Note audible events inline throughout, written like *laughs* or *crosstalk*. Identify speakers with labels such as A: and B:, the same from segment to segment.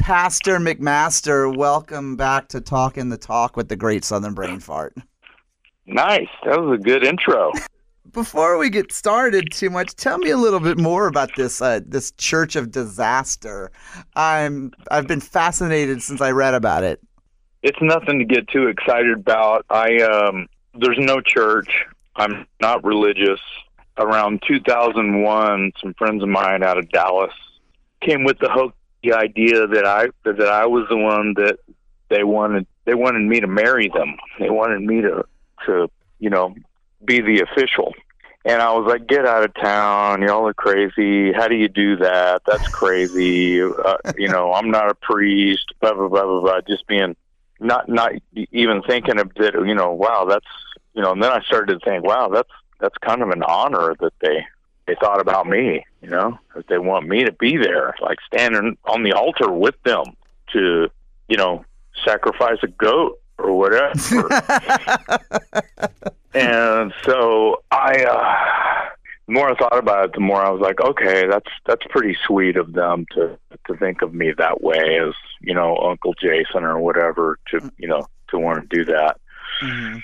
A: Pastor McMaster, welcome back to Talking the Talk with the Great Southern Brain Fart.
B: Nice. That was a good intro. *laughs*
A: Before we get started too much, tell me a little bit more about this uh, this Church of Disaster. I'm I've been fascinated since I read about it.
B: It's nothing to get too excited about. I um there's no church. I'm not religious. Around 2001, some friends of mine out of Dallas came with the hokey idea that I that I was the one that they wanted they wanted me to marry them. They wanted me to to you know be the official. And I was like, "Get out of town! Y'all are crazy. How do you do that? That's crazy. uh, you know, I'm not a priest. Blah blah blah blah blah. Just being not not even thinking of that. You know, wow, that's you know. And then I started to think, wow, that's that's kind of an honor that they they thought about me. You know, that they want me to be there, like standing on the altar with them to you know sacrifice a goat or whatever. *laughs* and so I, uh, the more I thought about it, the more I was like, okay, that's that's pretty sweet of them to to think of me that way as you know Uncle Jason or whatever to you know to want to do that. Mm-hmm.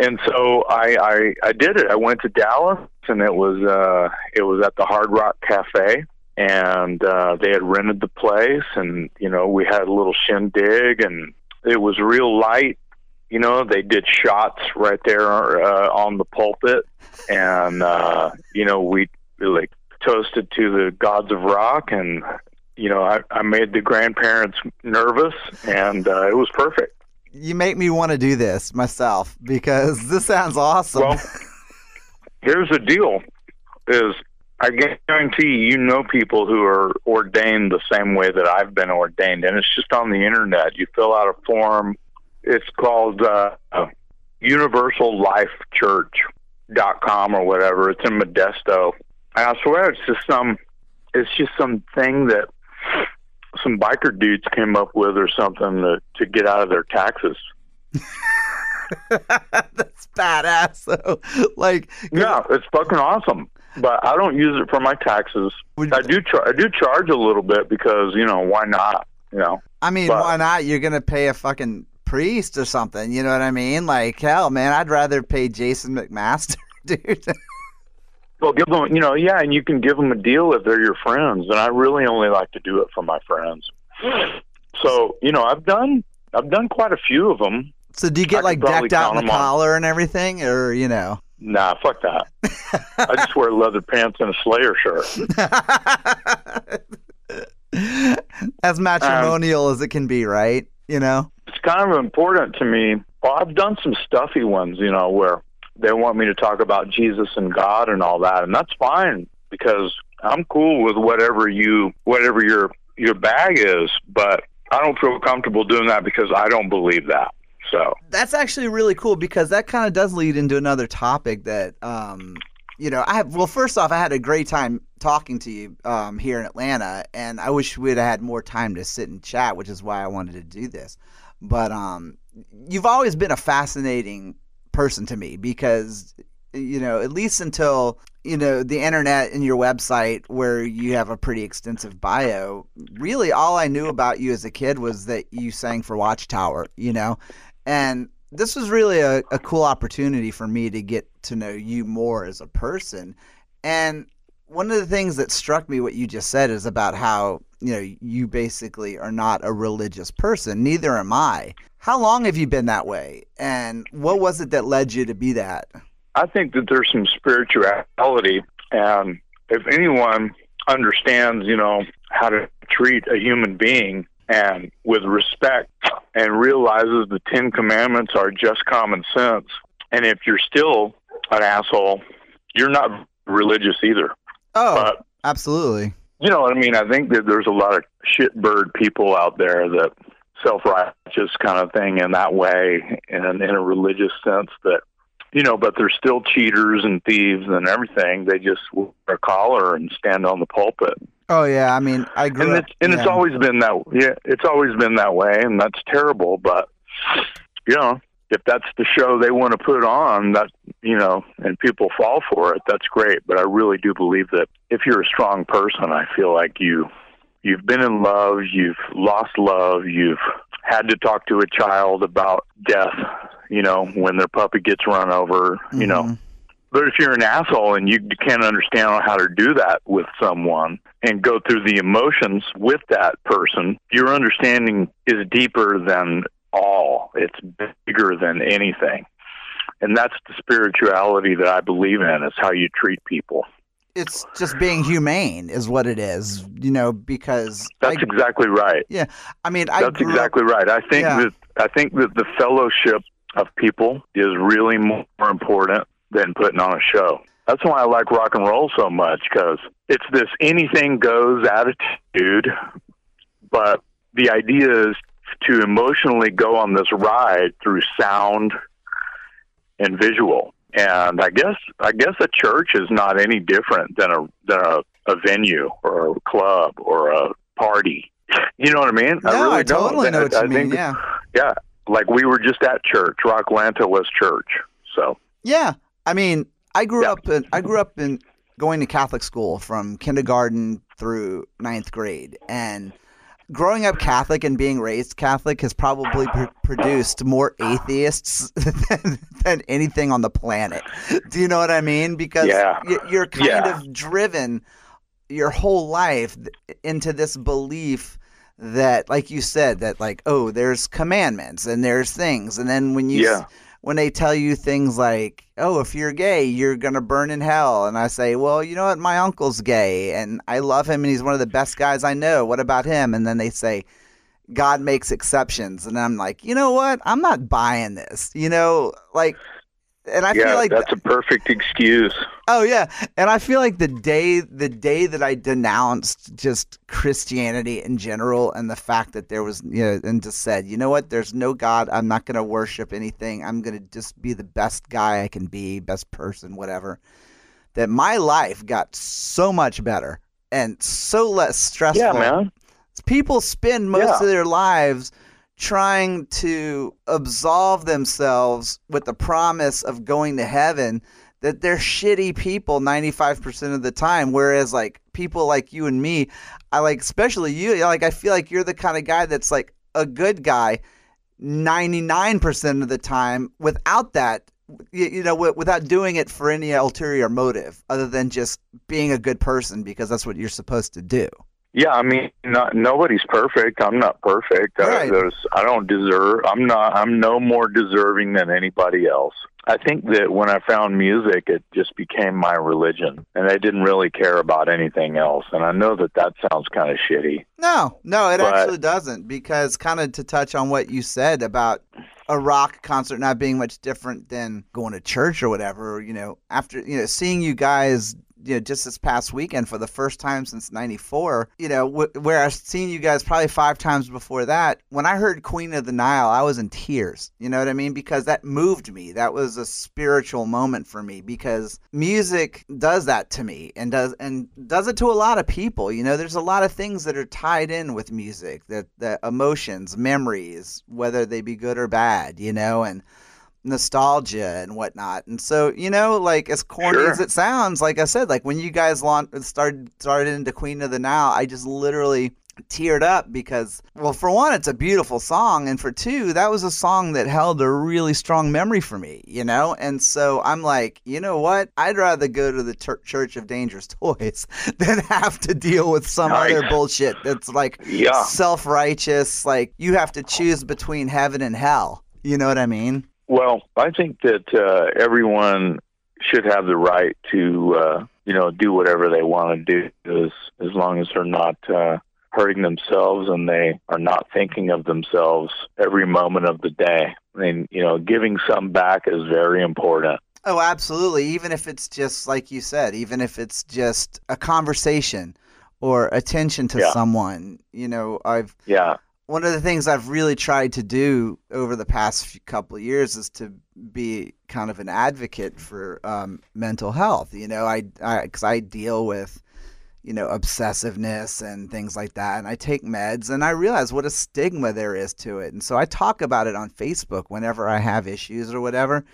B: And so I, I I did it. I went to Dallas, and it was uh it was at the Hard Rock Cafe, and uh, they had rented the place, and you know we had a little shindig, and it was real light you know they did shots right there uh, on the pulpit and uh you know we like toasted to the gods of rock and you know i i made the grandparents nervous and uh it was perfect
A: you make me want to do this myself because *laughs* this sounds awesome
B: well here's the deal is I guarantee you know people who are ordained the same way that I've been ordained, and it's just on the internet. You fill out a form, it's called uh, UniversalLifeChurch.com or whatever. It's in Modesto. And I swear it's just some it's just some thing that some biker dudes came up with or something to, to get out of their taxes. *laughs*
A: That's badass. So, like,
B: yeah, it's fucking awesome. But I don't use it for my taxes. I do. Char- I do charge a little bit because you know why not? You know.
A: I mean, but, why not? You're gonna pay a fucking priest or something. You know what I mean? Like, hell, man, I'd rather pay Jason McMaster, *laughs* dude.
B: Well, give them, you know, yeah, and you can give them a deal if they're your friends. And I really only like to do it for my friends. So, you know, I've done, I've done quite a few of them.
A: So, do you get I like decked out in the collar on. and everything, or you know?
B: Nah, fuck that. I just wear leather pants and a Slayer
A: shirt. *laughs* as matrimonial um, as it can be, right? You know
B: it's kind of important to me. Well, I've done some stuffy ones, you know, where they want me to talk about Jesus and God and all that, and that's fine because I'm cool with whatever you whatever your your bag is, but I don't feel comfortable doing that because I don't believe that. So
A: that's actually really cool because that kind of does lead into another topic that um, you know I have. Well, first off, I had a great time talking to you um, here in Atlanta, and I wish we'd had more time to sit and chat, which is why I wanted to do this. But um, you've always been a fascinating person to me because you know at least until you know the internet and your website where you have a pretty extensive bio really all i knew about you as a kid was that you sang for watchtower you know? And this was really a, a cool opportunity for me to get to know you more as a person. And one of the things that struck me what you just said is about how you know you basically are not a religious person. Neither am i how long have you been that way? And what was it that led you to be that?
B: I think that there's some spirituality and if anyone understands you know how to treat a human being and with respect and realizes the 10 commandments are just common sense and if you're still an asshole you're not religious either.
A: Oh but, absolutely.
B: you know what I mean? I think that there's a lot of shitbird people out there that self-righteous kind of thing in that way, and in a religious sense that you know, but they're still cheaters and thieves and everything. They just wear a collar and stand on the pulpit.
A: Oh yeah, I mean, I agree.
B: And, it's, and yeah. it's always been that. Yeah, it's always been that way, and that's terrible. But you know, if that's the show they want to put on, that you know, and people fall for it, that's great. But I really do believe that if you're a strong person, I feel like you you've been in love, you've lost love, you've had to talk to a child about death, you know, when their puppy gets run over, you know.
A: Mhm.
B: But if you're an asshole and you can't understand how to do that with someone and go through the emotions with that person, your understanding is deeper than all. It's bigger than anything. And that's the spirituality that I believe in, is how you treat people.
A: It's just being humane, is what it is. You know, because
B: That's
A: I,
B: exactly right. Yeah.
A: I mean, I
B: That's
A: up-
B: exactly right. I think
A: Yeah.
B: that I think that the fellowship of people is really more important than putting on a show. That's why I like rock and roll so much because it's this anything goes attitude, but the idea is to emotionally go on this ride through sound and visual. And I guess I guess a church is not any different than a than a, a venue or a club or a party. You know what I mean?
A: No, I,
B: really don't.
A: totally know what you
B: I
A: mean.
B: think-
A: Yeah,
B: yeah, like we were just at church. Rock Rocklanta was church. So
A: yeah. I mean, I grew
B: Yeah.
A: up in I grew up in going to Catholic school from kindergarten through ninth grade, and growing up Catholic and being raised Catholic has probably pr- produced more atheists *laughs* than, than anything on the planet. Do you know what I mean? Because
B: Yeah.
A: y- you're kind
B: Yeah.
A: of driven your whole life into this belief that like you said that like oh there's commandments and there's things and then when you s-
B: Yeah.
A: When they tell you things like oh if you're gay you're going to burn in hell. And I say well you know what? My uncle's gay and I love him and he's one of the best guys I know. What about him? And then they say God makes exceptions. And I'm like you know what? I'm not buying this. You know like and I
B: yeah,
A: feel like
B: that's a perfect excuse.
A: Oh yeah, and I feel like the day the day that I denounced just Christianity in general and the fact that there was you know and just said, you know what, there's no God. I'm not going to worship anything. I'm going to just be the best guy I can be, best person, whatever. That my life got so much better and so less stressful.
B: Yeah, man.
A: People spend most
B: Yeah.
A: of their lives trying to absolve themselves with the promise of going to heaven that they're shitty people 95% of the time. Whereas like people like you and me I like especially you like I feel like you're the kind of guy that's like a good guy 99% of the time without that you, you know wi- without doing it for any ulterior motive other than just being a good person because that's what you're supposed to do
B: Yeah, I mean, not nobody's perfect. I'm not perfect.
A: Right.
B: I, there's, I don't deserve. I'm not. I'm no more deserving than anybody else. I think that when I found music, it just became my religion, and I didn't really care about anything else. And I know that that sounds kind of shitty.
A: No, no, it
B: But-
A: actually doesn't. Because kind of to touch on what you said about a rock concert not being much different than going to church or whatever. You know, after you know seeing you guys. You know, just this past weekend for the first time since '94. You know, wh- where I've seen you guys probably five times before that. When I heard Queen of the Nile, I was in tears. You know what I mean? Because that moved me. That was a spiritual moment for me. Because music does that to me, and does and does it to a lot of people. You know, there's a lot of things that are tied in with music. That that emotions, memories, whether they be good or bad. You know, and nostalgia and whatnot. And so, you know, like as corny
B: Sure.
A: as it sounds, like I said, like when you guys launched, started started into Queen of the Nile, I just literally teared up because, well, for one, it's a beautiful song, and for two, that was a song that held a really strong memory for me, you know. And so I'm like, you know what? I'd rather go to the Tur- Church of Dangerous *laughs* Toys than have to deal with some
B: Nice.
A: other bullshit that's like
B: Yeah.
A: self righteous. Like you have to choose between heaven and hell. You know what I mean?
B: Well, I think that uh, everyone should have the right to, uh, you know, do whatever they want to do, as as long as they're not uh, hurting themselves and they are not thinking of themselves every moment of the day. I mean, you know, giving some back is very important.
A: Oh, absolutely. Even if it's just like you said, even if it's just a conversation or attention to
B: Yeah.
A: someone, you know, I've
B: Yeah,
A: one of the things I've really tried to do over the past couple of years is to be kind of an advocate for um, mental health. You know, I because I, deal with you know obsessiveness and things like that, and I take meds, and I realize what a stigma there is to it, and so I talk about it on Facebook whenever I have issues or whatever.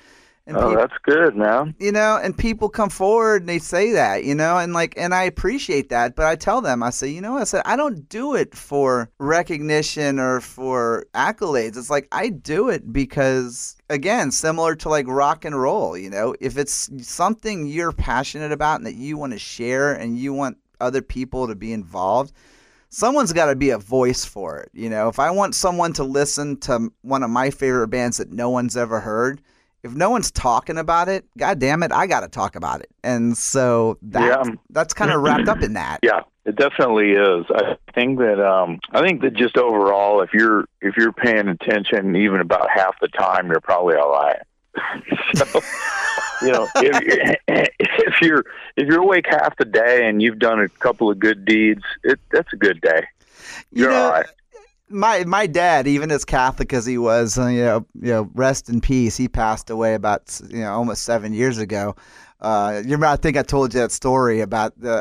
A: And
B: oh,
A: peop-
B: that's good, man.
A: you know, and people come forward and they say that, you know, and like, and I appreciate that. But I tell them, I say, you know, I said, I don't do it for recognition or for accolades. It's like I do it because, again, similar to like rock and roll, you know, if it's something you're passionate about and that you want to share and you want other people to be involved, someone's got to be a voice for it. You know, if I want someone to listen to one of my favorite bands that no one's ever heard, if no one's talking about it, god damn it, I got to talk about it. And so that
B: Yeah.
A: that's kind of wrapped up in that.
B: Yeah, it definitely is. I think that um I think that just overall if you're if you're paying attention even about half the time you're probably all right. *laughs* so you know, if, if you're if you're awake half the day and you've done a couple of good deeds, it that's a good day.
A: You
B: You're
A: know,
B: all right.
A: My my dad, even as Catholic as he was, uh, you know, you know, rest in peace. He passed away about you know almost seven years ago. Uh, you remember? I think I told you that story about the,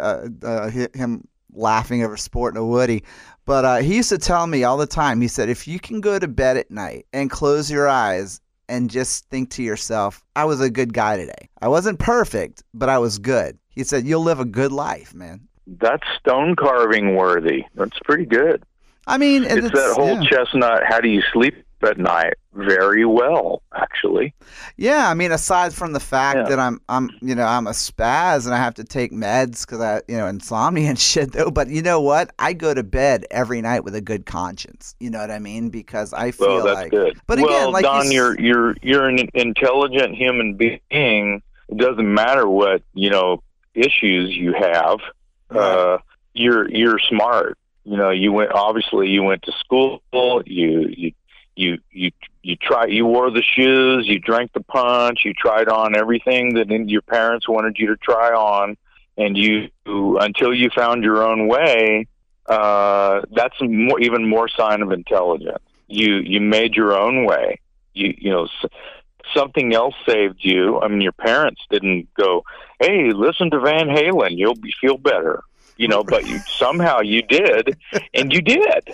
A: uh, uh, him laughing over sporting a Woody. But uh, he used to tell me all the time. He said, if you can go to bed at night and close your eyes and just think to yourself, I was a good guy today. I wasn't perfect, but I was good. He said, you'll live a good life, man.
B: That's stone carving worthy. That's pretty good.
A: I mean,
B: It's, that whole
A: yeah.
B: chestnut. How do you sleep at night? Very well, actually.
A: Yeah, I mean, aside from the fact
B: Yeah.
A: that I'm, I'm, you know, I'm a spaz and I have to take meds because I, you know, insomnia *laughs* and shit. Though, but you know what? I go to bed every night with a good conscience. You know what I mean? Because I feel
B: Well, that's
A: like,
B: good.
A: But again, like
B: Don,
A: s-
B: you're you're you're an intelligent human being. It doesn't matter what you know issues you have. Uh, you're you're smart. You know, you went obviously you went to school. You you you you you try. You wore the shoes. You drank the punch. You tried on everything that your parents wanted you to try on, and you until you found your own way. Uh, that's more, even more sign of intelligence you you made your own way. You you know something else saved you. I mean, your parents didn't go, "Hey, listen to Van Halen, you'll be, feel better." You know, but you somehow you did, and you did.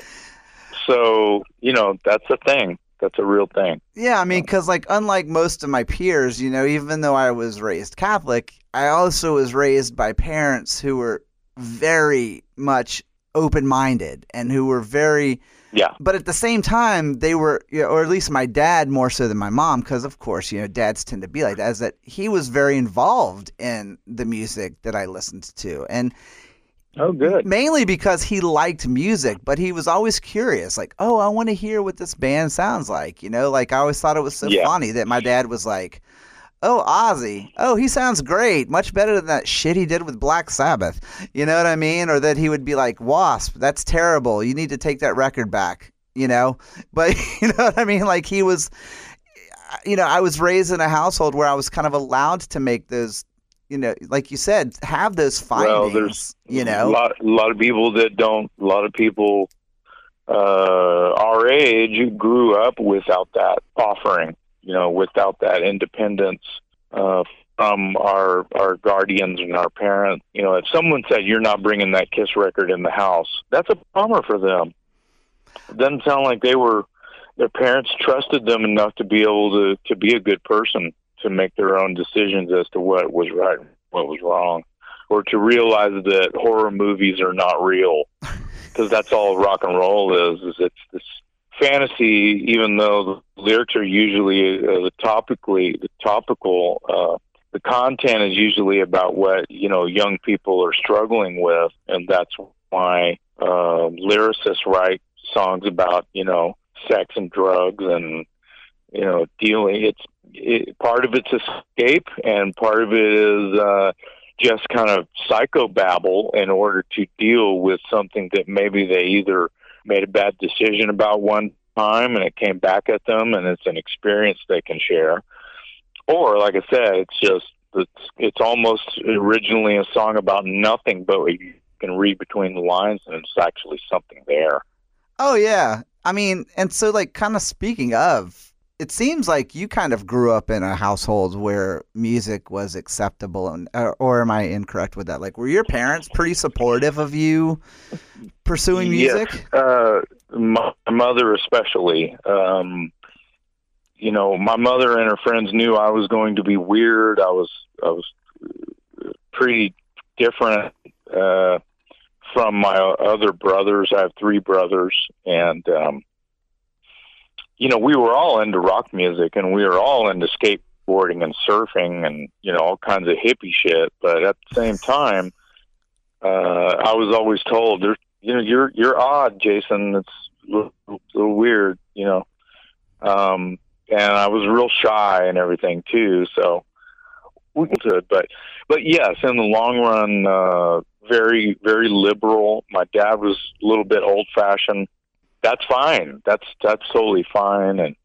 B: So you know that's a thing. That's a real thing.
A: yeah, I mean, because like unlike most of my peers, you know, even though I was raised Catholic, I also was raised by parents who were very much open-minded and who were very
B: Yeah,
A: but at the same time they were you know, or at least my dad more so than my mom because of course you know dads tend to be like that is that he was very involved in the music that i listened to and
B: Oh, good.
A: mainly because he liked music but he was always curious like oh i want to hear what this band sounds like you know? Like i always thought it was so
B: Yeah.
A: funny that my dad was like oh ozzy. Oh he sounds great. Much better than that shit he did with black sabbath. You know what i mean? Or that he would be like wasp that's terrible. You need to take that record back you know? *laughs* But you know what i mean? Like he was eh, you know i was raised in a household where i was kind of allowed to make those you know like you said have those findings
B: Well, there's
A: you
B: a
A: know
B: lot, a lot of people that don't. A lot of people uh, our age who grew up without that offering. You know, without that independence uh, from our our guardians and our parents. You know, if someone said you're not bringing that Kiss record in the house, that's a bummer for them. It doesn't sound like they were. Their parents trusted them enough to be able to to be a good person to make their own decisions as to what was right what was wrong or to realize that horror movies are not real because that's all rock and roll is is it's this fantasy even though the lyrics are usually uh, the topically the topical uh the content is usually about what you know young people are struggling with and that's why uh lyricists write songs about you know sex and drugs and you know dealing it's it, part of it's escape and part of it is uh just kind of psychobabble in order to deal with something that maybe they either made a bad decision about one time and it came back at them and it's an experience they can share or like i said it's just it's it's almost originally a song about nothing but you can read between the lines and it's actually something there
A: Oh yeah. I mean, and so like kind of speaking of, it seems like you kind of grew up in a household where music was acceptable and or, or am I incorrect with that? Like were your parents pretty supportive of you pursuing music?
B: Yes, uh, my mother especially. Um, you know, my mother and her friends knew I was going to be weird. I was I was pretty different uh, from my other brothers. I have three brothers, and um, you know, we were all into rock music, and we were all into skateboarding and surfing, and you know, all kinds of hippie shit. But at the same *laughs* time, uh, I was always told, you know, you're you're odd, Jason. It's a little, a little weird, you know." Um, and I was real shy and everything too. So we could, but but yes, in the long run, uh, very very liberal. My dad was a little bit old fashioned. That's fine. That's that's totally fine. And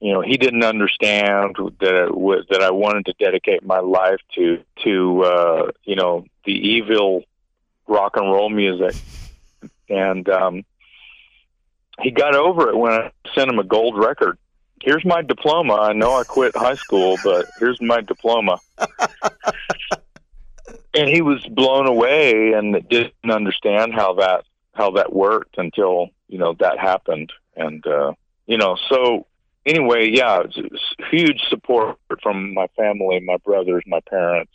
B: you know, he didn't understand that it, that I wanted to dedicate my life to to uh, you know the evil rock and roll music. And um, he got over it when I sent him a gold record here's my diploma. I know I quit high school, but here's my diploma. *laughs* and he was blown away and didn't understand how that how that worked until you know that happened. And uh, you know, so anyway, yeah, it's, it's huge support from my family, my brothers, my parents,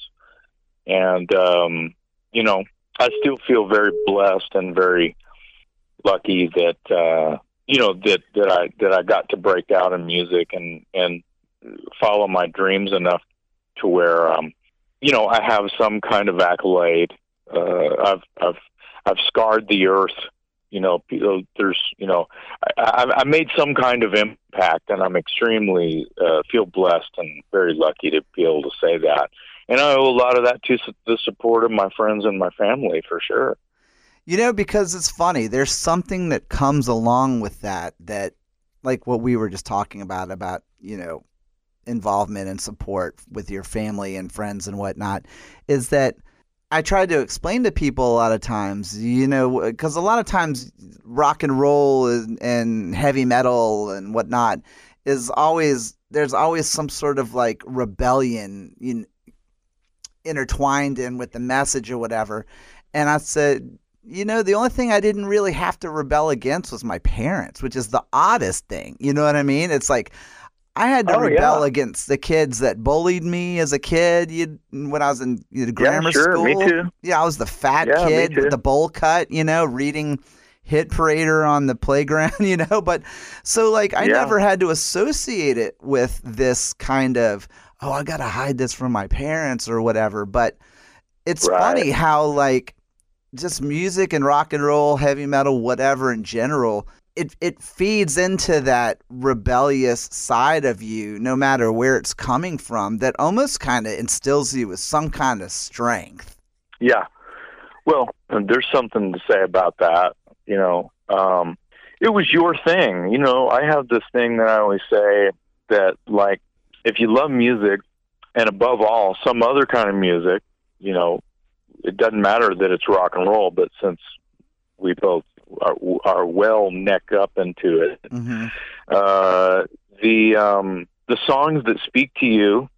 B: and um, you know, I still feel very blessed and very lucky that. Uh, you know that that I that I got to break out in music and and follow my dreams enough to where um you know I have some kind of accolade. Uh, I've I've I've scarred the earth. You know, there's you know I, I made some kind of impact, and I'm extremely uh, feel blessed and very lucky to be able to say that. And I owe a lot of that to the support of my friends and my family for sure.
A: You know, because it's funny. There's something that comes along with that that, like what we were just talking about, about you know, involvement and support with your family and friends and whatnot, is that I try to explain to people a lot of times, you know, because a lot of times rock and roll and, and heavy metal and whatnot is always there's always some sort of like rebellion in, intertwined in with the message or whatever. And I said, you know, the only thing I didn't really have to rebel against was my parents, which is the oddest thing. You know what I mean? It's like I had to oh, rebel yeah. against the kids that bullied me as a kid. You, when I was in you know, grammar
B: yeah, sure.
A: school,
B: me too.
A: Yeah, I was the fat yeah, kid with the bowl cut. You know, reading Hit Parader on the playground. *laughs* You know, but so like I never had to associate it with this kind of oh I got to hide this from my parents or whatever. But it's right. funny how like just music and rock and roll, heavy metal, whatever in general, it it feeds into that rebellious side of you, no matter where it's coming from, that almost kind of instills you with some kind of strength.
B: Yeah. Well, there's something to say about that. You know, um, it was your thing. You know, I have this thing that I always say that, like, if you love music, and above all, some other kind of music, you know, it doesn't matter that it's rock and roll, but since we both are, are well neck up into it, mm-hmm. uh, the um, the songs that speak to you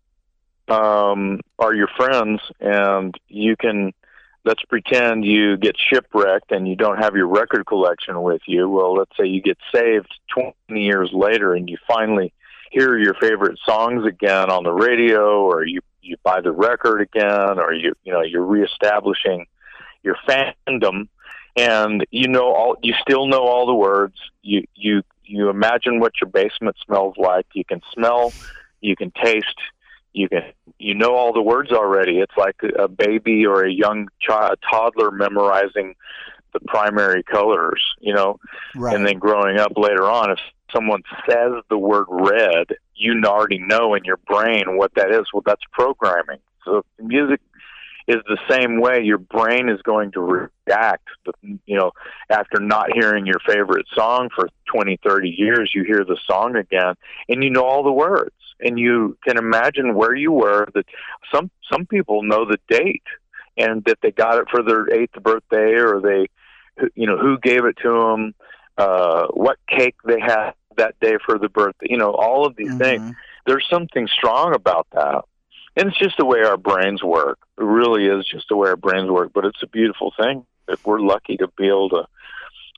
B: um, are your friends, and you can. Let's pretend you get shipwrecked and you don't have your record collection with you. Well, let's say you get saved 20 years later and you finally hear your favorite songs again on the radio or you you buy the record again, or you you know you're reestablishing your fandom, and you know all you still know all the words. You you you imagine what your basement smells like. You can smell, you can taste, you can you know all the words already. It's like a baby or a young child, a toddler memorizing the primary colors, you know, right. and then growing up later on, if someone says the word red, you already know in your brain what that is. Well, that's programming. So music is the same way. Your brain is going to react. You know, after not hearing your favorite song for 20, 30 years, you hear the song again, and you know all the words, and you can imagine where you were. That some some people know the date, and that they got it for their eighth birthday, or they, you know, who gave it to them, uh, what cake they had that day for the birthday. You know, all of these mm-hmm. things. There's something strong about that. And it's just the way our brains work. It really is just the way our brains work. But it's a beautiful thing that we're lucky to be able to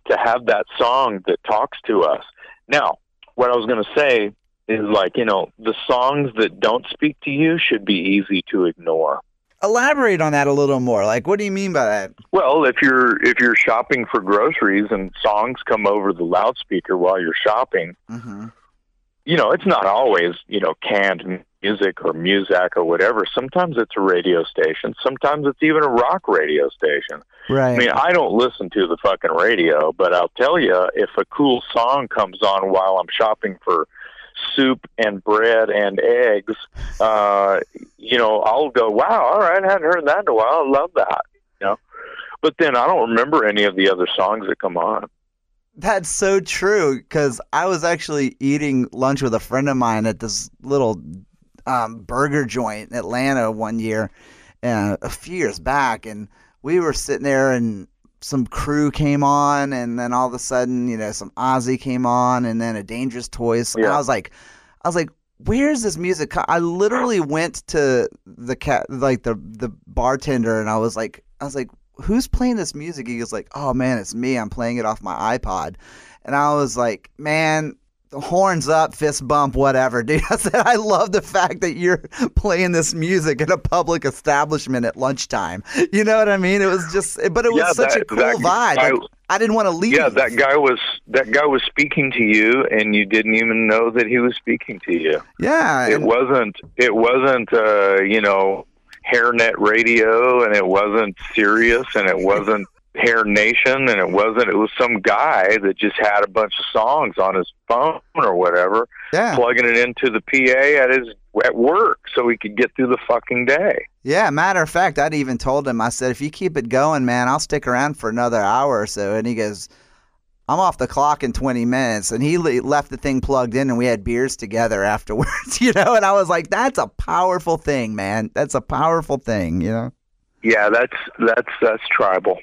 B: to have that song that talks to us. Now, what I was going to say is like you know the songs that don't speak to you should be easy to ignore.
A: Elaborate on that a little more. Like, what do you mean by that?
B: Well, if you're if you're shopping for groceries and songs come over the loudspeaker while you're shopping,
A: Mm-hmm.
B: You know it's not always you know canned music or music or whatever. Sometimes it's a radio station. Sometimes it's even a rock radio station.
A: Right.
B: I mean, I don't listen to the fucking radio, but I'll tell you, if a cool song comes on while I'm shopping for soup and bread and eggs, uh, you know, I'll go, wow, all right, I hadn't heard that in a while. I love that, you know. But then I don't remember any of the other songs that come on.
A: That's so true because I was actually eating lunch with a friend of mine at this little um, burger joint in Atlanta one year, uh, a few years back, and we were sitting there and some Crüe came on, and then all of a sudden, you know, some Ozzy came on, and then a Dangerous Toys. And
B: Yeah.
A: I was like, I was like, where's this music? I literally went to the cat, like the the bartender, and I was like, I was like, who's playing this music? He was like, oh man, it's me. I'm playing it off my iPod, and I was like, man. The horns up, fist bump, whatever, dude. *laughs* I said, I love the fact that you're playing this music at a public establishment at lunchtime. *laughs* You know what I mean? It was just, but it was
B: Yeah,
A: such
B: that-
A: a cool
B: that
A: vibe.
B: guy-
A: Like, I didn't want to leave.
B: Yeah, that guy was that guy was speaking to you, and you didn't even know that he was speaking to you.
A: Yeah,
B: It
A: and-
B: wasn't. It wasn't. Uh, you know, hairnet radio, and it wasn't Sirius, and it wasn't *laughs* Hair Nation, and it wasn't. It was some guy that just had a bunch of songs on his phone or whatever,
A: yeah,
B: plugging it into the PA at his at work so he could get through the fucking day.
A: yeah. Matter of fact, I'd even told him. I said, if you keep it going, man, I'll stick around for another hour or so. And he goes, I'm off the clock in 20 minutes. And he left the thing plugged in, and we had beers together afterwards. *laughs* You know, and I was like, that's a powerful thing, man. That's a powerful thing. You know.
B: Yeah, that's that's that's tribal.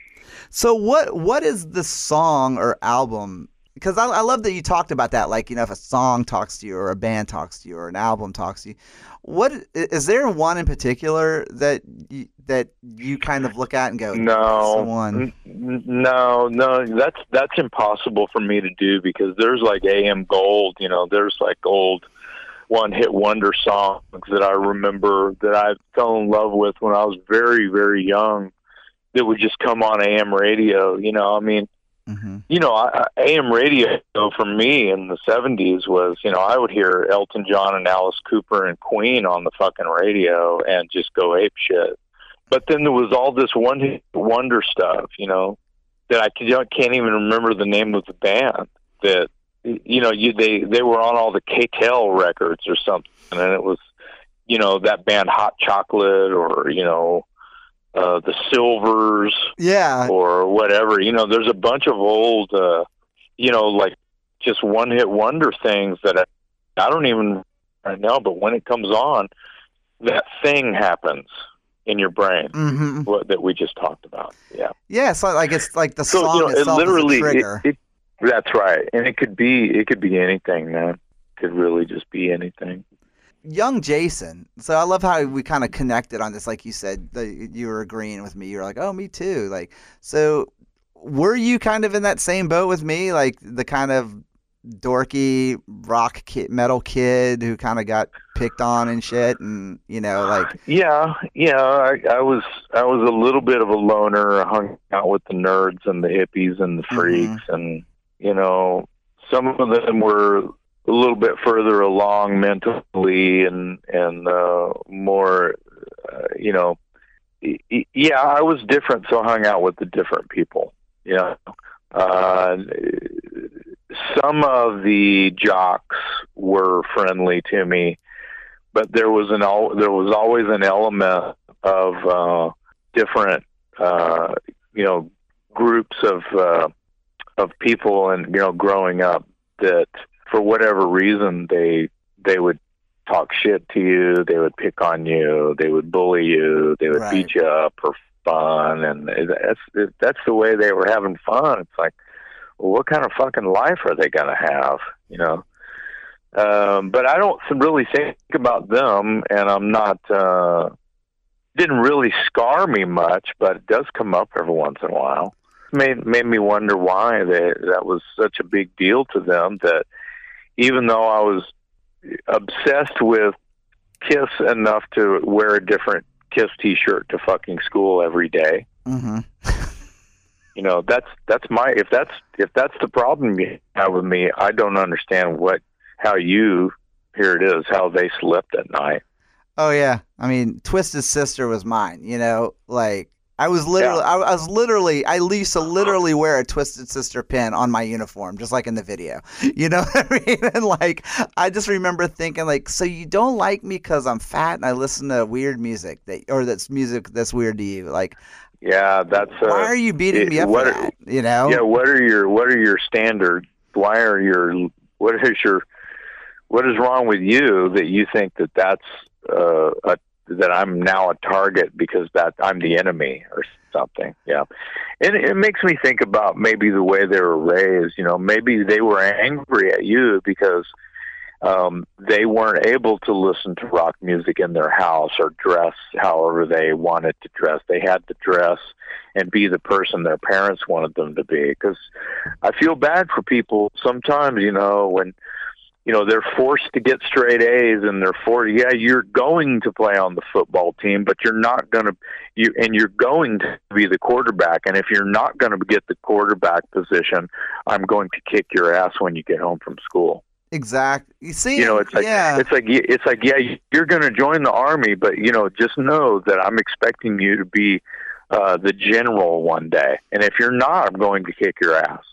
A: So what what is the song or album? Because I, I love that you talked about that. Like you know, if a song talks to you, or a band talks to you, or an album talks to you, what is there one in particular that you, that you kind of look at and go,
B: No,
A: "That's one.
B: No, no. That's that's impossible for me to do because there's like AM Gold. You know, there's like old one-hit wonder songs that I remember that I fell in love with when I was very, very young. That would just come on AM radio. You know, I mean,
A: hmm
B: you know, I, AM radio for me in the '70s was, you know, I would hear Elton John and Alice Cooper and Queen on the fucking radio and just go ape shit. But then there was all this one wonder stuff, you know, that I can't even remember the name of the band. That you know, you they they were on all the K-tel records or something, and it was, you know, that band Hot Chocolate or you know, uh, the Sylvers
A: Yeah,
B: or whatever. You know, there's a bunch of old, uh, you know, like just one hit wonder things that I, I don't even right now, but when it comes on, that thing happens in your brain
A: hmm
B: what, that we just talked about. Yeah.
A: yeah. It's like, it's like the
B: So
A: song
B: you know, it literally,
A: is a trigger.
B: it, that's right, and it could be, it could be anything, man. Could really just be anything.
A: Young Jason. So I love how we kind of connected on this. Like you said, the, you were agreeing with me. You're like, oh, me too. Like, so were you kind of in that same boat with me? Like the kind of dorky rock kid, metal kid who kind of got picked on and shit, and you know, like,
B: Yeah, yeah. I, I was I was a little bit of a loner. I hung out with the nerds and the hippies and the mm-hmm. freaks, and you know, some of them were a little bit further along mentally and and uh, more, uh, you know. Yeah, I was different, so I hung out with the different people. You know, uh, some of the jocks were friendly to me but there was an al- there was always an element of uh, different uh, you know groups of uh, of people and you know growing up that for whatever reason they they would talk shit to you they would pick on you they would bully you they would
A: Right.
B: beat you up for fun and that's that's the way they were having fun it's like well, what kind of fucking life are they going to have you know um, but I don't really think about them, and I'm not. Uh, didn't really scar me much, but it does come up every once in a while. Made made me wonder why they, that was such a big deal to them. That even though I was obsessed with Kiss enough to wear a different Kiss T-shirt to fucking school every day.
A: Mm-hmm. *laughs*
B: You know, that's that's my if that's if that's the problem you have with me, I don't understand what how you here it is how they slept at night.
A: Oh yeah, I mean, Twisted Sister was mine. You know, like I was literally,
B: Yeah.
A: I, I was literally, I used to literally wear a Twisted Sister pin on my uniform, just like in the video. *laughs* You know *laughs* what I mean? And like, I just remember thinking, like, so you don't like me because I'm fat and I listen to weird music that, or that's music that's weird to you. Like,
B: Yeah, that's uh,
A: why are you beating
B: it-
A: me up
B: what
A: for
B: are-
A: that? You know?
B: yeah. What are your what are your standards? Why are your what is your what is wrong with you that you think that that's uh, a that I'm now a target because that I'm the enemy or something. Yeah, and it makes me think about maybe the way they were raised. You know, maybe they were angry at you because um, they weren't able to listen to rock music in their house or dress however they wanted to dress. They had to dress and be the person their parents wanted them to be. Because I feel bad for people sometimes. You know, when you know they're forced to get straight A's and they're forced. Yeah, you're going to play on the football team, but you're not going to. You and you're going to be the quarterback. And if you're not going to get the quarterback position, I'm going to kick your ass when you get home from school.
A: Exactly. You see,
B: You know, it's like
A: yeah.
B: it's like it's like yeah, you're going to join the army, but you know, just know that I'm expecting you to be uh, the general one day. And if you're not, I'm going to kick your ass.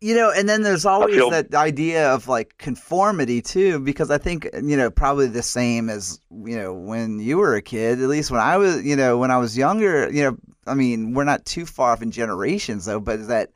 A: You know, and then there's always
B: feel-
A: that idea of like conformity too, because I think you know probably the same as you know when you were a kid. At least when I was, you know, when I was younger, you know, I mean, we're not too far off in generations though, but that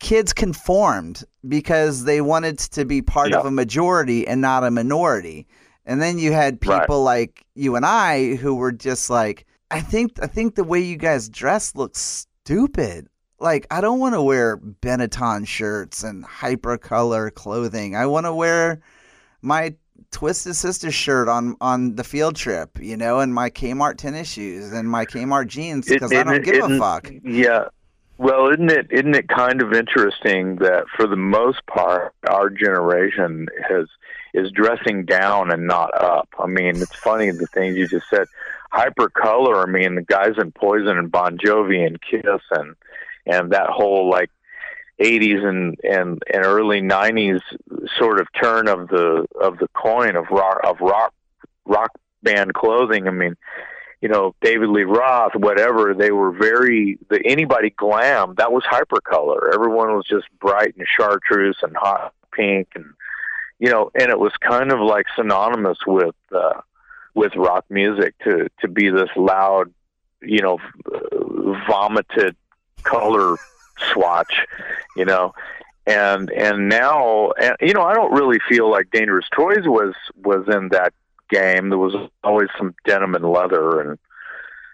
A: kids conformed because they wanted to be part of a majority and not a minority. And then you had
B: Right.
A: people like you and I who were just like, I think I think the way you guys dress looks stupid. Like I don't want to wear Benetton shirts and hypercolor clothing. I want to wear my Twisted Sister shirt on on the field trip, you know, and my Kmart tennis shoes and my Kmart jeans because I don't
B: it-
A: give a fuck.
B: Yeah. Well, isn't it isn't it kind of interesting that for the most part our generation has is dressing down and not up. I mean, it's funny the things you just said. Hypercolor, I mean, the guys in Poison and Bon Jovi and Kiss and and that whole like 80s and and and early 90s sort of turn of the of the coin of rock of rock rock band clothing. I mean, you know, David Lee Roth, whatever, they were very the anybody glam, that was hypercolor. Everyone was just bright and chartreuse and hot pink and you know, and it was kind of like synonymous with uh with rock music to to be this loud, you know, vomited color swatch, you know. And and now and you know, I don't really feel like Dangerous Toys was was in that game. There was always some denim and leather and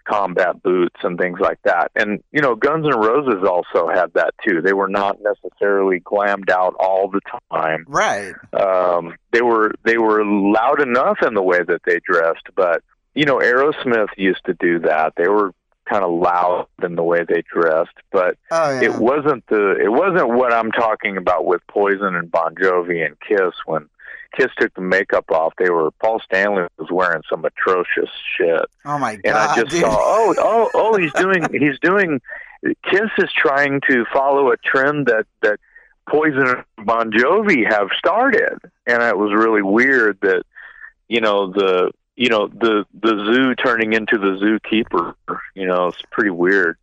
B: combat boots and things like that. And you know, Guns N' Roses also had that too. They were not necessarily glammed out all the time.
A: Right.
B: Um, they were they were loud enough in the way that they dressed, but you know, Aerosmith used to do that. They were kind of loud in the way they dressed, but
A: Oh yeah.
B: it wasn't the it wasn't what I'm talking about with Poison and Bon Jovi and Kiss when Kiss took the makeup off. They were Paul Stanley was wearing some atrocious shit,
A: oh my god.
B: and I just
A: dude.
B: saw oh oh oh he's doing *laughs* he's doing Kiss is trying to follow a trend that that Poison and Bon Jovi have started, and it was really weird that you know the you know the the zoo turning into the zookeeper. You know, it's pretty weird,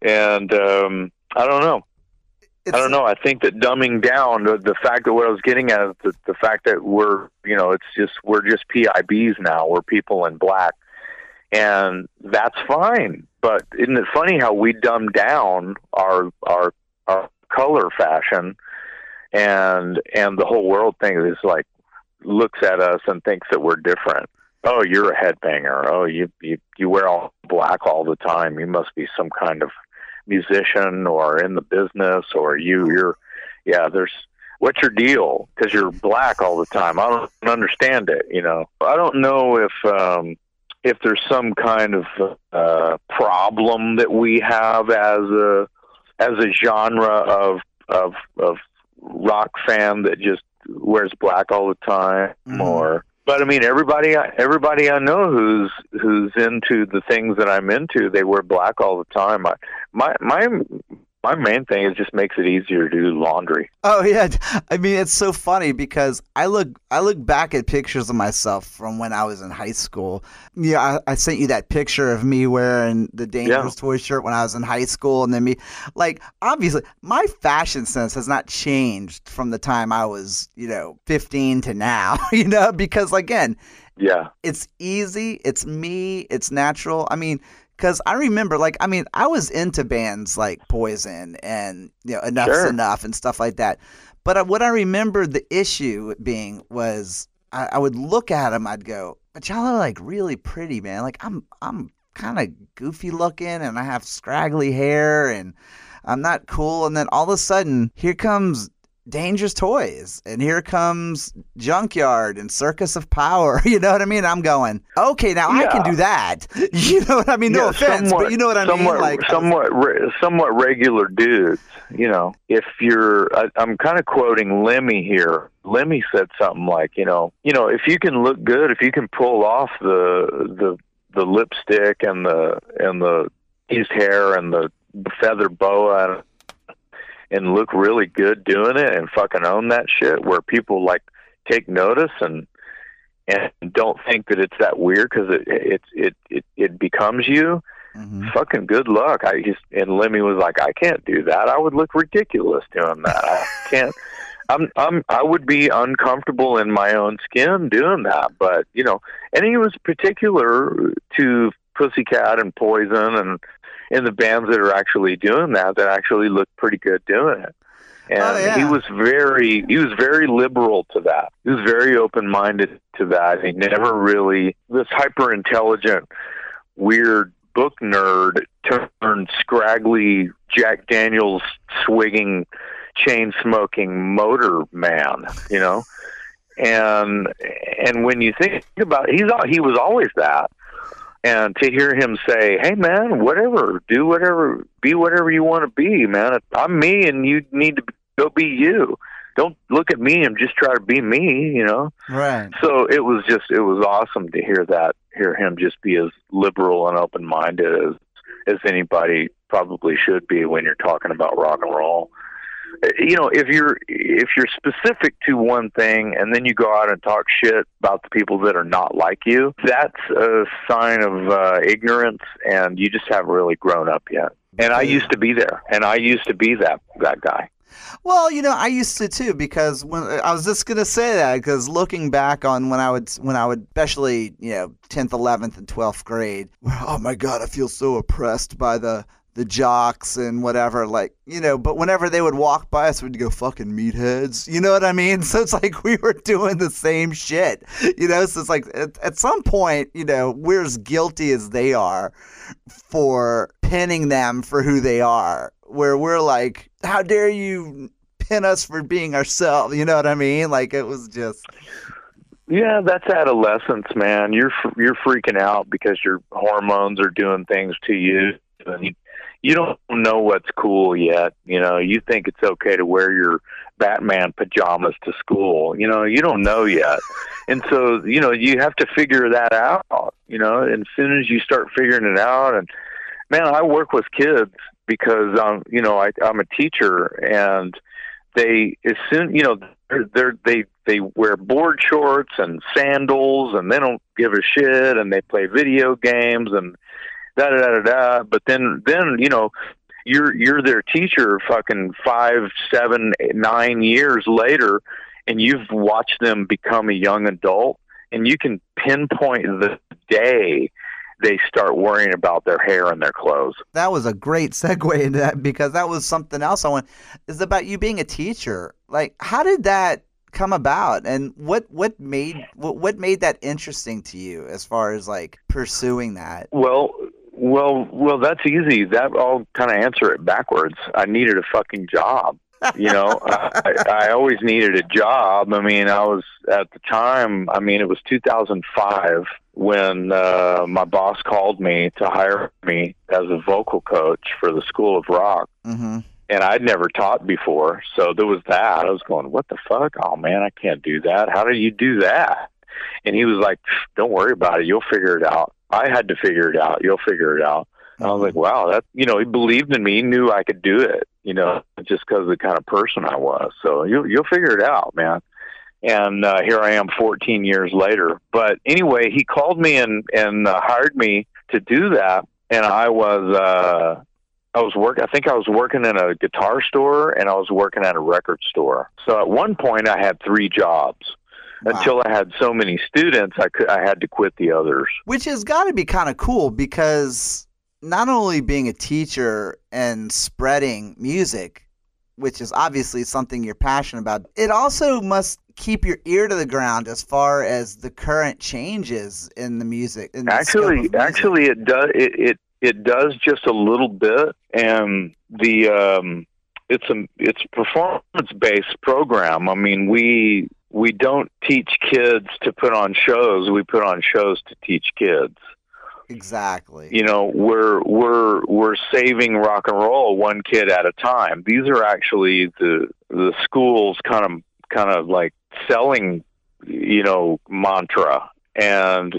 B: and um, I don't know.
A: It's-
B: I don't know. I think that dumbing down the, the fact that what I was getting at is the, the fact that we're you know it's just we're just PIBs now. We're people in black, and that's fine. But isn't it funny how we dumb down our our our color fashion, and and the whole world thing is like looks at us and thinks that we're different. Oh, you're a headbanger. Oh, you you you wear all black all the time. You must be some kind of musician or in the business or you you're yeah there's what's your deal because you're black all the time i don't understand it you know i don't know if um if there's some kind of uh problem that we have as a as a genre of of of rock fan that just wears black all the time,
A: Mhm.
B: or but I mean everybody I- everybody I know who's who's into the things that I'm into, they wear black all the time. I, my my my main thing is just makes it easier to do laundry.
A: Oh yeah, I mean it's so funny because I look I look back at pictures of myself from when I was in high school. Yeah, I, I sent you that picture of me wearing the Dangerous Toy shirt when I was in high school, and then me like obviously my fashion sense has not changed from the time I was you know 15 to now. *laughs* You know because again
B: Yeah.
A: it's easy, it's me, it's natural. I mean, because I remember, like, I mean, I was into bands like Poison and you know Enough's
B: Sure.
A: Enough and stuff like that. But I- what I remember the issue being was I, I would look at them, I'd go, "But y'all are like really pretty, man. Like I'm, I'm kind of goofy looking, and I have scraggly hair, and I'm not cool." And then all of a sudden, here comes Dangerous Toys, and here comes Junkyard and Circus of Power. *laughs* You know what I mean? I'm going, okay, now I can do that. *laughs* You know what I mean? No
B: Yeah,
A: offense,
B: somewhat-
A: but you know what I mean?
B: somewhat,
A: Like,
B: somewhat, re- somewhat regular dudes. You know, if you're, I, I'm kind of quoting Lemmy here. Lemmy said something like, you know, you know, if you can look good, if you can pull off the the the lipstick and the and the his hair and the feather boa and look really good doing it and fucking own that shit, where people like take notice and and don't think that it's that weird because it it it it it becomes you
A: Mhm.
B: fucking good luck. I just and Lemmy was like, I can't do that. I would look ridiculous doing that. I can't. I'm I'm I would be uncomfortable in my own skin doing that. But you know, and he was particular to Pussycat and Poison and and the bands that are actually doing that that actually look pretty good doing it. Oh, and
A: Oh, yeah.
B: he was very he was very liberal to that. He was very open minded to that. He never really this hyper intelligent weird book nerd turned scraggly Jack Daniels swigging, chain smoking motor man, you know. And and when you think about it, he's he was always that. And to hear him say, "Hey man, whatever, do whatever, be whatever you want to be, man. I'm me, and you need to go be you. Don't look at me and just try to be me, you know."
A: Right.
B: so it was just it was awesome to hear that hear him just be as liberal and open minded as as anybody probably should be when you're talking about rock and roll you know if you're if you're specific to one thing and then you go out and talk shit about the people that are not like you that's a sign of uh ignorance and you just haven't really grown up yet. And i used to be there and i used to be that that guy.
A: Well, you know, I used to too because when I was just gonna say that because looking back on when I would when I would especially you know tenth, eleventh, and twelfth grade, where oh my god, I feel so oppressed by the the jocks and whatever, like you know. But whenever they would walk by us, we'd go fucking meatheads. You know what I mean? *laughs* So it's like we were doing the same shit. You know, so it's like at, at some point, you know, we're as guilty as they are for pinning them for who they are. Where we're like, how dare you pin us for being ourselves? You know what I mean? Like it was just
B: Yeah, that's adolescence, man. You're you're freaking out because your hormones are doing things to you, and you, you don't know what's cool yet. You know, you think it's okay to wear your Batman pajamas to school. You know, you don't know yet, *laughs* and so you know you have to figure that out. You know, and as soon as you start figuring it out, and man, I work with kids because um, you know I, I'm a teacher, and they as soon you know they're, they're they they wear board shorts and sandals and they don't give a shit and they play video games and da da da da but then then you know you're you're their teacher fucking five seven eight, nine years later and you've watched them become a young adult and you can pinpoint the day they start worrying about their hair and their clothes
A: that was a great segue into that because that was something else I want is about you being a teacher. Like how did that come about and what what made what, what made that interesting to you as far as like pursuing that?
B: Well, well, well. That's easy. That I'll kind of answer it backwards. I needed a fucking job. You know, *laughs* I, I always needed a job. I mean, I was at the time. I mean, it was 2005 when uh, my boss called me to hire me as a vocal coach for the School of Rock
A: Mhm.
B: and I'd never taught before, so there was that. I was going, "What the fuck? Oh man, I can't do that. How do you do that?" And he was like, "Don't worry about it. You'll figure it out." I had to figure it out. You'll figure it out. And I was like, "Wow, that you know, he believed in me. He knew I could do it. You know, just because of the kind of person I was. So you you'll figure it out, man." And uh, here I am, 14 years later. But anyway, he called me and and uh, hired me to do that, and I was. uh I was work. I think I was working in a guitar store and I was working at a record store. So at one point, I had three jobs.
A: Wow.
B: Until I had so many students, I could I had to quit the others.
A: Which has got to be kind of cool because not only being a teacher and spreading music, which is obviously something you're passionate about, it also must keep your ear to the ground as far as the current changes in the music. In the
B: Actually,
A: music.
B: actually, it does it, it it does just a little bit, and the um, it's a it's performance based program. I mean, we we don't teach kids to put on shows. We put on shows to teach kids.
A: exactly.
B: You know, we're we're we're saving rock and roll one kid at a time. These are actually the the school's kind of kind of like selling, you know, mantra. And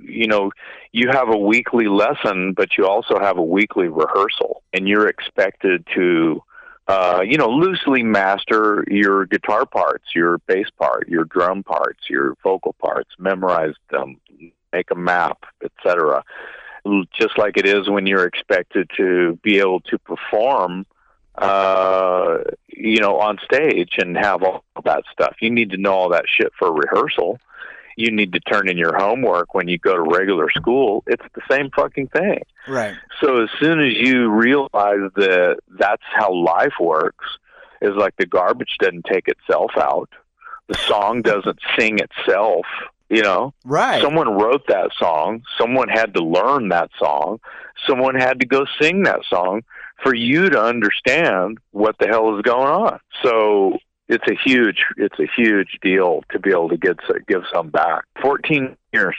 B: you know, you have a weekly lesson, but you also have a weekly rehearsal, and you're expected to, uh, you know, loosely master your guitar parts, your bass part, your drum parts, your vocal parts, memorize them, make a map, etc. Just like it is when you're expected to be able to perform, uh, you know, on stage and have all that stuff. You need to know all that shit for rehearsal you need to turn in your homework when you go to regular school. It's the same fucking thing.
A: Right.
B: So as soon as you realize that that's how life works, is like the garbage doesn't take itself out, the song doesn't *laughs* sing itself. You know,
A: Right.
B: someone wrote that song, someone had to learn that song, someone had to go sing that song for you to understand what the hell is going on. So it's a huge it's a huge deal to be able to get give some back. 14 years.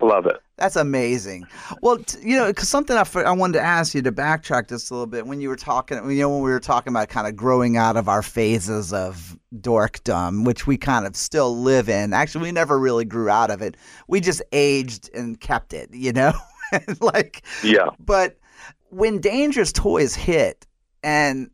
B: Love it.
A: That's amazing. Well, t- you know, 'cause something I, f- I wanted to ask you to backtrack just a little bit when you were talking, you know, when we were talking about kind of growing out of our phases of dorkdom, which we kind of still live in. Actually, we never really grew out of it. We just aged and kept it, you know? *laughs* like,
B: Yeah.
A: but when Dangerous Toys hit, and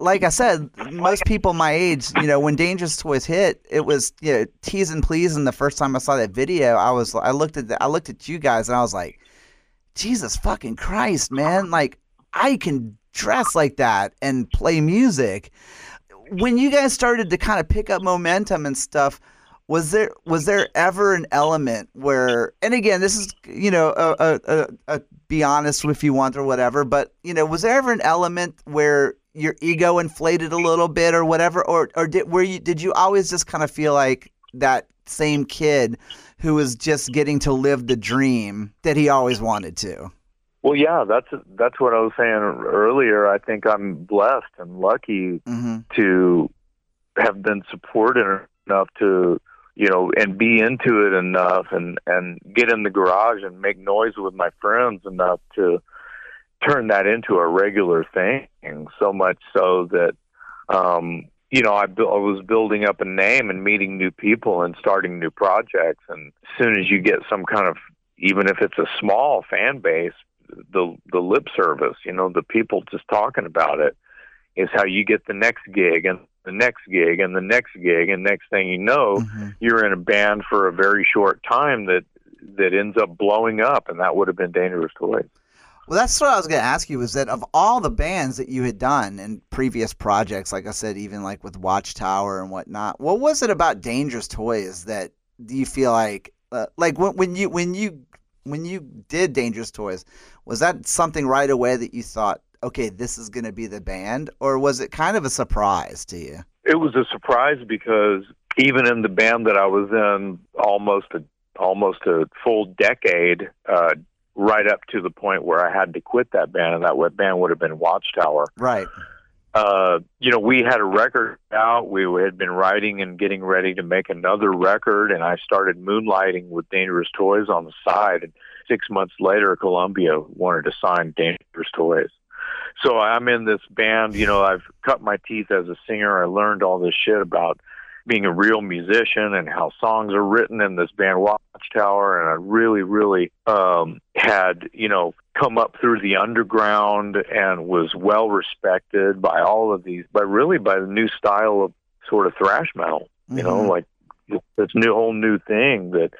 A: like I said, most people my age, you know, when Dangerous Toys hit, it was you know Teas'n Pleas'n. And the first time I saw that video, I was I looked at the, I looked at you guys and I was like, Jesus fucking Christ, man! Like I can dress like that and play music. When you guys started to kind of pick up momentum and stuff, was there was there ever an element where and again this is you know a, a, a, a be honest if you want or whatever but you know was there ever an element where your ego inflated a little bit or whatever or or did were you did you always just kind of feel like that same kid who was just getting to live the dream that he always wanted to
B: Well, yeah, that's that's what I was saying earlier. I think I'm blessed and lucky
A: hmm
B: to have been supported enough to you know and be into it enough and and get in the garage and make noise with my friends enough to turn that into a regular thing so much so that um you know I, bu- I was building up a name and meeting new people and starting new projects and as soon as you get some kind of even if it's a small fan base the the lip service you know the people just talking about it is how you get the next gig and the next gig and the next gig and next thing you know
A: hmm
B: you're in a band for a very short time that that ends up blowing up and that would have been dangerous to toys
A: Well, that's what I was going to ask you was that of all the bands that you had done in previous projects, like I said, even like with Watchtower and whatnot, what was it about Dangerous Toys that do you feel like, uh, like when, when you when you when you did Dangerous Toys, was that something right away that you thought, okay, this is going to be the band, or was it kind of a surprise to you?
B: it was a surprise because even in the band that I was in almost a almost a full decade uh right up to the point where I had to quit that band and that band would have been Watchtower
A: Right.
B: uh, you know, we had a record out. We had been writing and getting ready to make another record, and I started moonlighting with Dangerous Toys on the side. And six months later, Columbia wanted to sign Dangerous Toys. so I'm in this band. You know, I've cut my teeth as a singer. I learned all this shit about being a real musician and how songs are written in this band Watchtower. And I really, really um, had, you know, come up through the underground and was well respected by all of these, but really by the new style of sort of thrash metal. You know,
A: Mhm.
B: like this new whole new thing that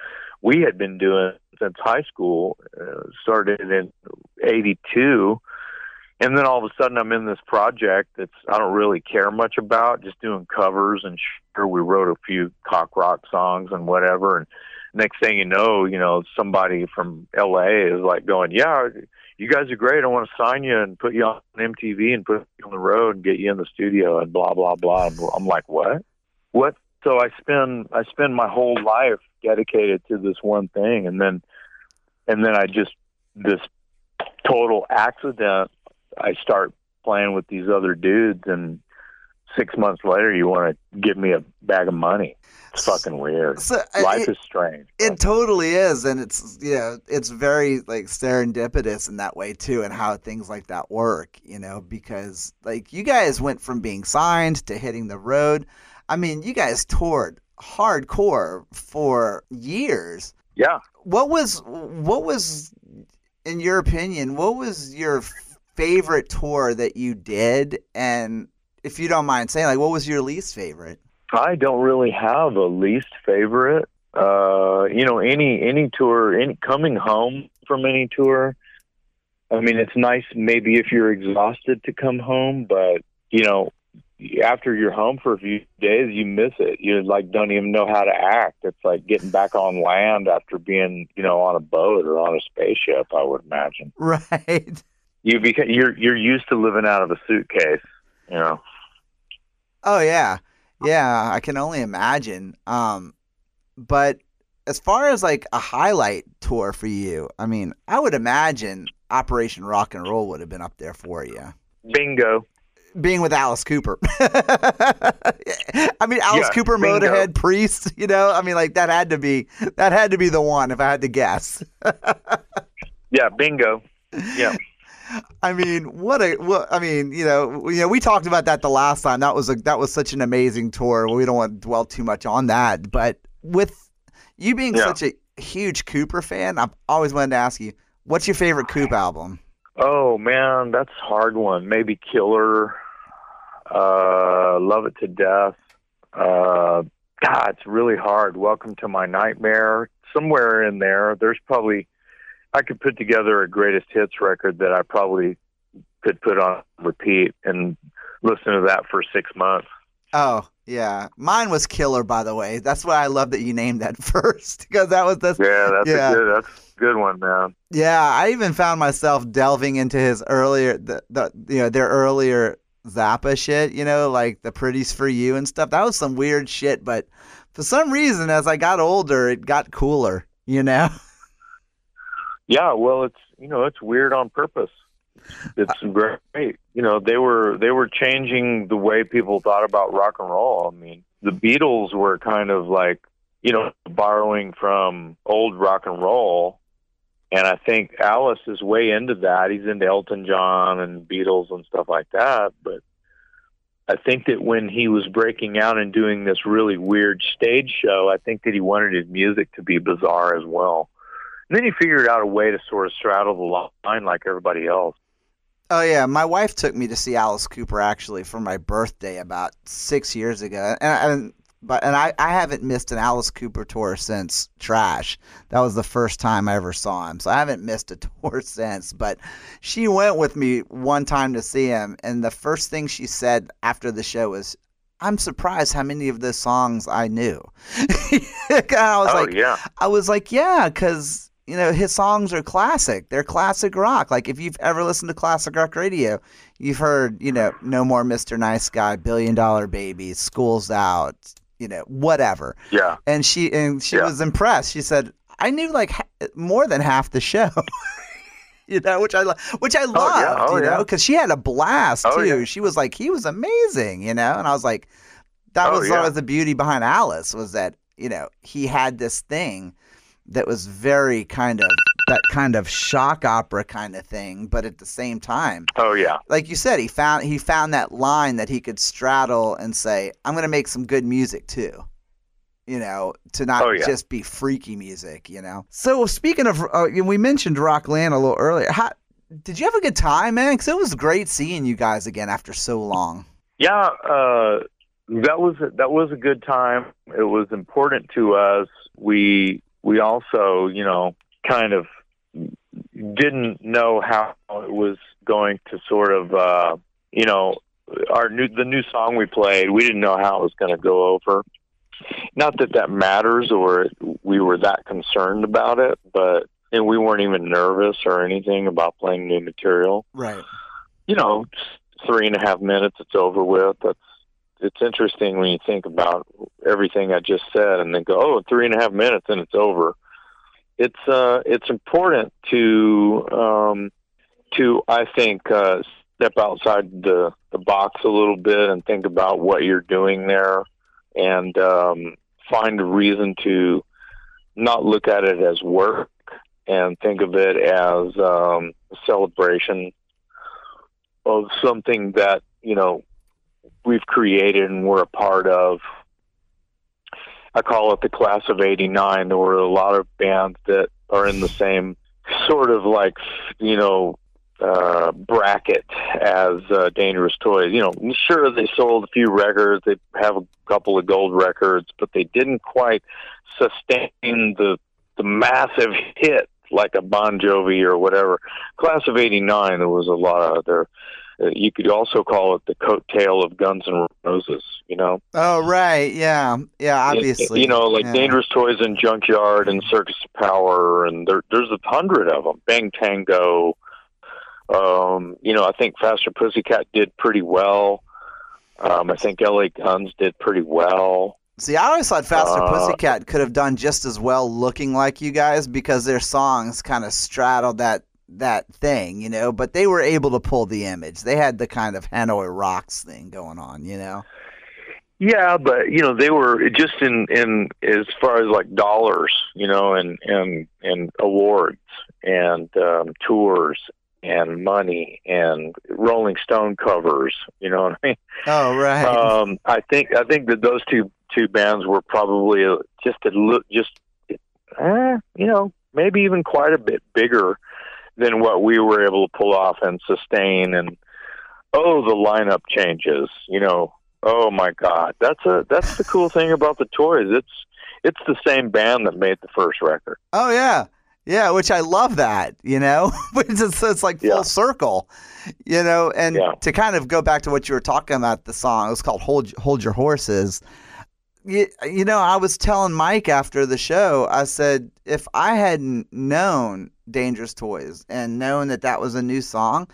B: we had been doing since high school. Uh, started in '82, and then all of a sudden I'm in this project that's I don't really care much about, just doing covers and sure we wrote a few cock rock songs and whatever. And next thing you know, you know somebody from L.A. is like going, "Yeah, you guys are great. I want to sign you and put you on MTV and put you on the road and get you in the studio and blah blah blah." And I'm like, "What? What?" So I spend I spend my whole life dedicated to this one thing, and then and then I just this total accident. I start playing with these other dudes, and six months later, you want to give me a bag of money. It's fucking weird.
A: So,
B: Life
A: it,
B: is strange.
A: it totally is, and it's you know it's very like serendipitous in that way too, and how things like that work. You know, because like you guys went from being signed to hitting the road. I mean, you guys toured hardcore for years.
B: yeah.
A: What was what was in your opinion? What was your favorite tour that you did? And if you don't mind saying, like, what was your least favorite?
B: I don't really have a least favorite. Uh, you know, any any tour, any coming home from any tour. I mean, it's nice maybe if you're exhausted to come home, but you know, after you're home for a few days, you miss it. You like don't even know how to act. It's like getting back on land after being, you know, on a boat or on a spaceship. I would imagine *laughs*
A: Right.
B: You beca- you're you're used to living out of a suitcase. You know.
A: Oh yeah, yeah. I can only imagine. Um, but as far as like a highlight tour for you, I mean, I would imagine Operation Rock and Roll would have been up there for you.
B: Bingo.
A: Being with Alice Cooper. *laughs* I mean, Alice
B: Yeah,
A: Cooper,
B: bingo.
A: Motorhead, Priest. You know, I mean, like that had to be that had to be the one if I had to guess. *laughs*
B: Yeah, bingo. Yeah.
A: I mean, what a what I mean, you know, you know, we talked about that the last time. That was a that was such an amazing tour. We don't want to dwell too much on that, but with you being
B: Yeah.
A: such a huge Cooper fan, I've always wanted to ask you, what's your favorite Coop album?
B: Oh man, that's a hard one. Maybe Killer. Uh, love it to death. Uh, God, it's really hard. Welcome to my nightmare. Somewhere in there, there's probably I could put together a greatest hits record that I probably could put on repeat and listen to that for six months.
A: Oh, yeah. Mine was Killer, by the way. That's why I love that you named that *laughs* first because that was the
B: Yeah, that's
A: Yeah.
B: a good. That's a good one, man.
A: Yeah, I even found myself delving into his earlier, the, the you know their earlier Zappa shit. You know, like the "Pretties for You" and stuff. That was some weird shit, but for some reason, as I got older, it got cooler. You know? *laughs*
B: Yeah, well, it's you know it's weird on purpose. It's great. You know they were they were changing the way people thought about rock and roll. I mean, the Beatles were kind of like you know borrowing from old rock and roll, and I think Alice is way into that. He's into Elton John and Beatles and stuff like that. But I think that when he was breaking out and doing this really weird stage show, I think that he wanted his music to be bizarre as well. And then he figured out a way to sort of straddle the line like everybody else.
A: Oh yeah, my wife took me to see Alice Cooper actually for my birthday about six years ago, and, and but and I, I haven't missed an Alice Cooper tour since Trash. That was the first time I ever saw him, so I haven't *laughs* missed a tour since. But she went with me one time to see him, and the first thing she said after the show was, "I'm surprised how many of those songs I knew." *laughs* I was
B: oh
A: like,
B: yeah,
A: I was like, yeah, because you know his songs are classic. They're classic rock. Like if you've ever listened to classic rock radio, you've heard you know No More Mr. Nice Guy, Billion Dollar Baby, School's Out, you know whatever.
B: yeah,
A: And she and she
B: Yeah.
A: was impressed. She said, I knew like ha- more than half the show. *laughs* You know, which I lo- which I oh, loved,
B: yeah. Oh,
A: you know,
B: yeah.
A: because she had a blast
B: Oh,
A: too.
B: yeah.
A: She was like, he was amazing, you know, and I was like, that
B: Oh,
A: was
B: yeah.
A: always the beauty behind Alice was that you know he had this thing that was very kind of that kind of shock opera kind of thing, but at the same time,
B: Oh yeah.
A: like you said, he found he found that line that he could straddle and say, "I'm going to make some good music too." You know, to not
B: Oh, yeah.
A: just be freaky music. You know. So speaking of, uh, we mentioned Rockland a little earlier. How, did you have a good time, man? Because it was great seeing you guys again after so long.
B: Yeah, uh, that was that was a good time. It was important to us. We we also, you know, kind of didn't know how it was going to sort of, uh, you know, our new the new song we played. We didn't know how it was going to go over. Not that that matters, or we were that concerned about it, but and we weren't even nervous or anything about playing new material
A: Right.
B: you know, three and a half minutes, it's over with. That's it's interesting when you think about everything I just said and then go, oh, three and a half minutes and it's over. It's uh, it's important to um, to I think uh, step outside the the box a little bit and think about what you're doing there and um, find a reason to not look at it as work and think of it as um, a celebration of something that you know we've created and we're a part of. I call it the class of '89. There were a lot of bands that are in the same sort of like you know uh, bracket as uh, Dangerous Toys. You know, sure they sold a few records, they have a couple of gold records, but they didn't quite sustain the the massive hit like a Bon Jovi or whatever. Class of '89, there was a lot of there. Uh, you could also call it the coattail of Guns N' Roses. You know,
A: Oh right, yeah, yeah. Obviously,
B: you know, like
A: yeah.
B: Dangerous Toys and Junkyard and Circus of Power, and there, there's a hundred of them. Bang Tango. Um, you know, I think Faster Pussycat did pretty well. Um, I think LA Guns did pretty well.
A: See, I always thought Faster
B: Uh,
A: Pussycat could have done just as well looking like you guys because their songs kind of straddled that that thing, you know. But they were able to pull the image. They had the kind of Hanoi Rocks thing going on, you know.
B: Yeah, but you know they were just in in as far as like dollars, you know, and and and awards and um, tours and money and Rolling Stone covers. You know what I mean?
A: Oh right.
B: um, I think I think that those two two bands were probably uh, just a look just eh, you know maybe even quite a bit bigger than what we were able to pull off and sustain and oh the lineup changes you know oh my god that's a that's the cool thing about the toys it's it's the same band that made the first record
A: oh yeah, yeah. Which I love that, you know. *laughs* It's just, it's like full
B: Yeah.
A: circle, you know. And
B: Yeah.
A: to kind of go back to what you were talking about, the song it was called "Hold Hold Your Horses." You, you know, I was telling Mike after the show, I said, if I hadn't known Dangerous Toys and knowing that that was a new song,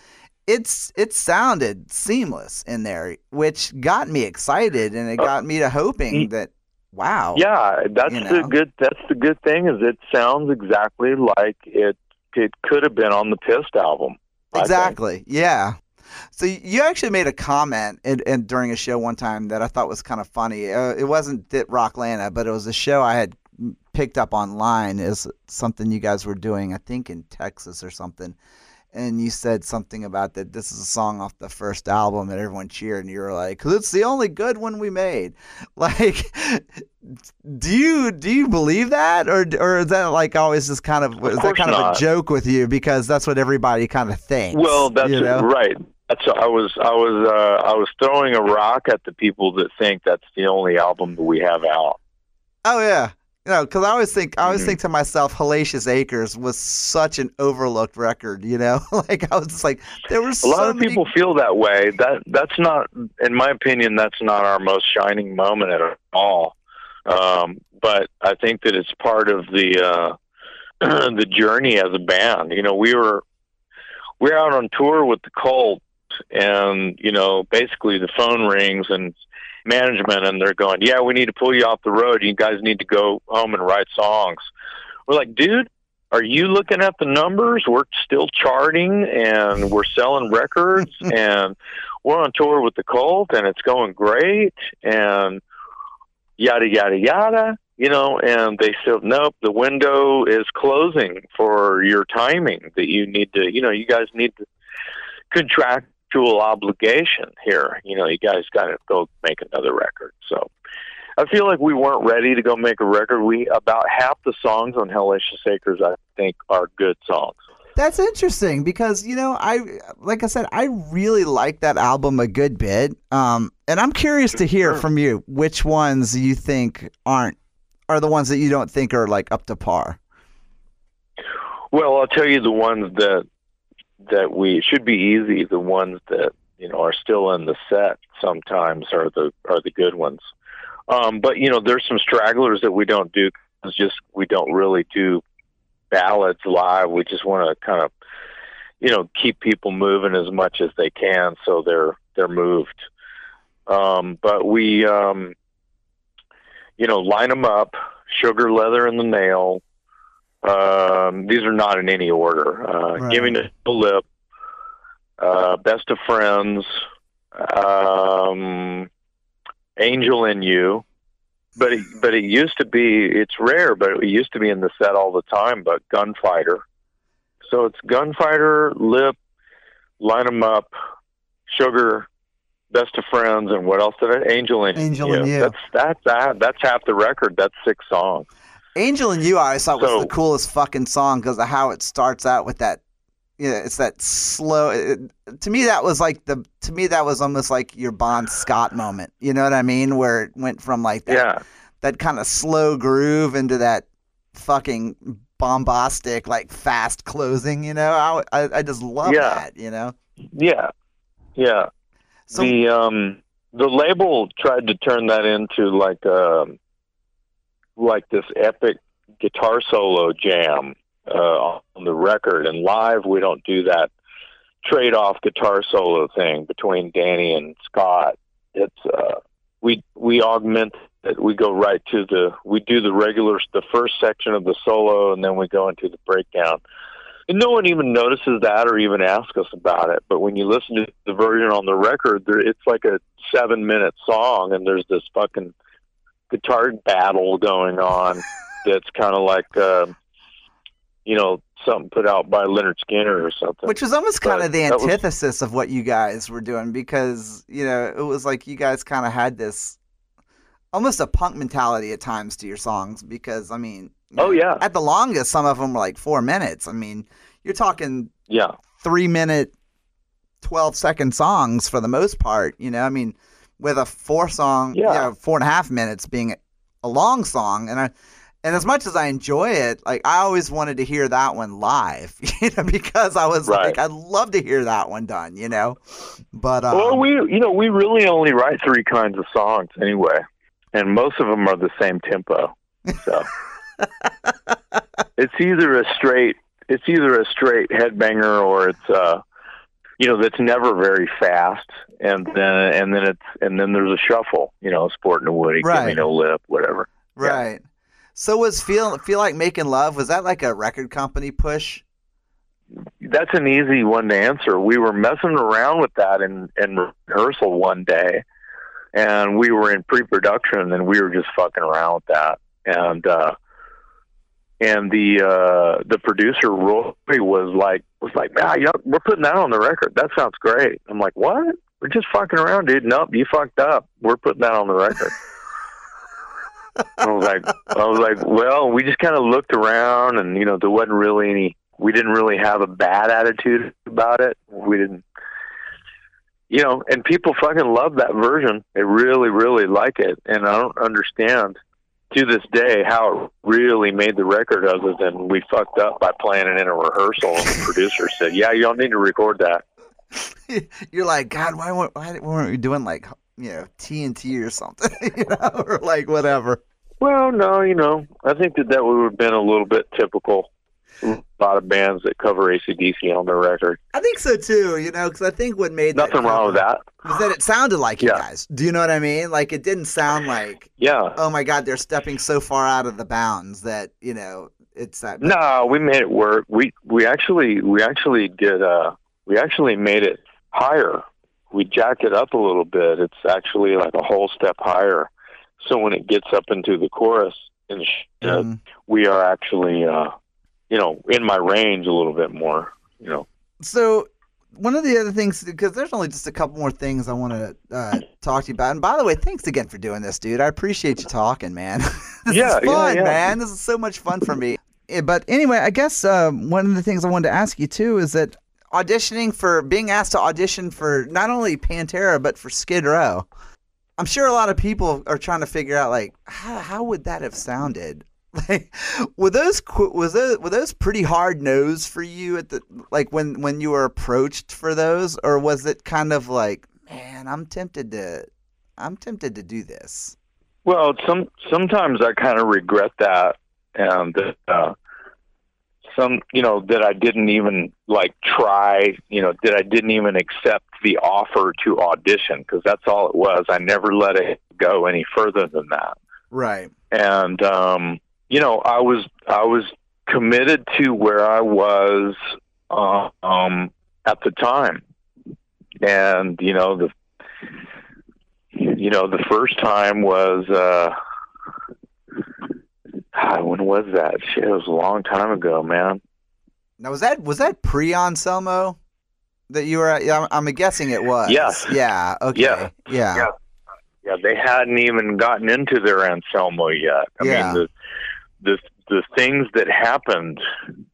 A: it's it sounded seamless in there, which got me excited and it
B: Uh,
A: got me to hoping that, wow.
B: yeah that's
A: You
B: the good that's the good thing is it sounds exactly like it it could have been on the pissed album
A: Exactly. Yeah. So you actually made a comment in, in, during a show one time that I thought was kind of funny. Uh, it wasn't Dit Rocklanta, but it was a show I had picked up online is something you guys were doing, I think in Texas or something. And you said something about that this is a song off the first album and everyone cheered and you were like, "Cause it's the only good one we made." *laughs* Like do you do you believe that or or is that like always just kind of is that kind of a joke with you because that's what everybody kind of thinks
B: Well, that's
A: you know?
B: right. That's I was I was uh, I was throwing a rock at the people that think that's the only album that we have out.
A: Oh yeah. You know, because I always think I always
B: Mhm.
A: think to myself, Hellacious Acres was such an overlooked record. You know, *laughs* like I was just like, there were
B: A
A: so
B: lot of
A: many-
B: people feel that way. That that's not, in my opinion, that's not our most shining moment at all. Um, but I think that it's part of the uh, *clears throat* the journey as a band. You know, we were we're out on tour with the Cult, and you know, basically the phone rings and management, and they're going, "Yeah, we need to pull you off the road. You guys need to go home and write songs." We're like, "Dude." Are you looking at the numbers? We're still charting and we're selling records *laughs* and we're on tour with the Cult and it's going great and yada yada yada. you know, and they said, nope, the window is closing for your timing that you need to, you know, you guys need to contractual obligation here. You know, you guys got to go make another record. So I feel like we weren't ready to go make a record. We about half the songs on Hellacious Acres, I think, are good songs.
A: That's interesting because you know I like I said I really like that album a good bit, um, and I'm curious to hear from you which ones you think aren't are the ones that you don't think are like up to par.
B: Well, I'll tell you the ones that that we should be easy. The ones that you know are still in the set sometimes are the are the good ones. Um, but you know, there's some stragglers that we don't do. It's just we don't really do ballads live. We just want to kind of, you know, keep people moving as much as they can, so they're they're moved. Um, but we, um, you know, line them up. Sugar, leather, and the nail. Um, these are not in any order. Uh,
A: Right.
B: Giving it the lip. Uh, best of friends. Um, Angel in you but it, but it used to be it's rare but it used to be in the set all the time but gunfighter so it's gunfighter lip line 'em up sugar best of friends and what else did I angel in
A: Angel in You.
B: that's that's that that's half the record that's six songs
A: Angel and You, I always thought was the coolest fucking song because of how it starts out with that. Yeah, it's that slow. It, to me, that was like the. To me, that was almost like your Bon Scott moment. You know what I mean? Where it went from like that,
B: yeah
A: that kind of slow groove into that fucking bombastic, like fast closing. You know, I I, I just love
B: Yeah.
A: that. You know.
B: yeah yeah
A: So
B: the um the label tried to turn that into like um like this epic guitar solo jam uh, on the record. And live we don't do that trade off guitar solo thing between Danny and Scott. It's uh we we augment it. We go right to the we do the regular the first section of the solo and then we go into the breakdown. And no one even notices that or even asks us about it. But when you listen to the version on the record, there, it's like a seven minute song, and there's this fucking guitar battle going on *laughs* that's kind of like, uh, you know, something put out by Lynyrd Skynyrd or something.
A: Which was almost kind
B: But
A: of the
B: that was-
A: antithesis of what you guys were doing because, you know, it was like you guys kind of had this almost a punk mentality at times to your songs because, I mean,
B: Oh, yeah.
A: At the longest, some of them were like four minutes. I mean, you're talking
B: yeah,
A: three minute, 12 second songs for the most part, you know, I mean, with a four song,
B: Yeah.
A: you know, four and a half minutes being a long song. And I, and as much as I enjoy it, like I always wanted to hear that one live, *laughs* you know, because I was
B: Right.
A: like, I'd love to hear that one done, you know. But um,
B: well, we you know we really only write three kinds of songs anyway, and most of them are the same tempo. So *laughs* it's either a straight it's either a straight headbanger or it's uh you know that's never very fast, and then and then it's and then there's a shuffle. You know, sporting a woody,
A: Right.
B: no lip, whatever. Yeah.
A: right. So was feel feel like making love? Was that like a record company push?
B: That's an easy one to answer. We were messing around with that in, in rehearsal one day, and we were in pre-production, and we were just fucking around with that. And uh, and the uh, the producer Roy was like was like, "Man, you know, we're putting that on the record. That sounds great." I'm like, "What? We're just fucking around, dude." Nope, you fucked up. We're putting that on the record. *laughs* I was like, I was like, well, we just kind of looked around, and you know, there wasn't really any. We didn't really have a bad attitude about it. We didn't, you know, and people fucking love that version. They really, really like it, and I don't understand to this day how it really made the record, other than we fucked up by playing it in a rehearsal, and the producer said, "Yeah, you don't need to record that." *laughs*
A: You're like, God, why weren't why weren't we doing like you know TNT or something, *laughs* you know, or like whatever?
B: Well, no, you know, I think that that would have been a little bit typical. A lot of bands that cover ACDC on their record.
A: I think so too, you know, because I think what made that
B: Nothing wrong with that.
A: was that it sounded like you guys. Do you know what I mean? Like it didn't sound like,
B: Yeah.
A: oh my God, they're stepping so far out of the bounds that you know it's that.
B: No, we made it work. We we actually we actually did uh we actually made it higher. We jacked it up a little bit. It's actually like a whole step higher. So when it gets up into the chorus, the shed.
A: Mhm.
B: We are actually, uh, you know, in my range a little bit more. You know,
A: So one of the other things, because there's only just a couple more things I want to uh, talk to you about. And by the way, thanks again for doing this, dude. I appreciate you talking, man. *laughs* this
B: Yeah,
A: is fun,
B: yeah.
A: man. This is so much fun for me. Eh, But anyway, I guess um, one of the things I wanted to ask you too is that auditioning for being asked to audition for not only Pantera but for Skid Row. I'm sure a lot of people are trying to figure out like how, how would that have sounded. *laughs* Like, were those was those were those pretty hard nose for you at the like when when you were approached for those, or was it kind of like, man, I'm tempted to, I'm tempted to do this.
B: Well, some sometimes I kind of regret that, and uh, some you know that I didn't even like try. You know that I didn't even accept the offer to audition because that's all it was. I never let it go any further than that.
A: Right.
B: And um, you know, I was I was committed to where I was uh, um, at the time, and you know the you know the first time was uh God, when was that shit it was a long time ago man
A: Now was that was that pre Anselmo that you were? At? Yeah, I'm, I'm guessing it was.
B: Yes.
A: Yeah. Okay.
B: Yeah.
A: Yeah.
B: Yeah. yeah they hadn't even gotten into their Anselmo yet I
A: Yeah.
B: mean the the the things that happened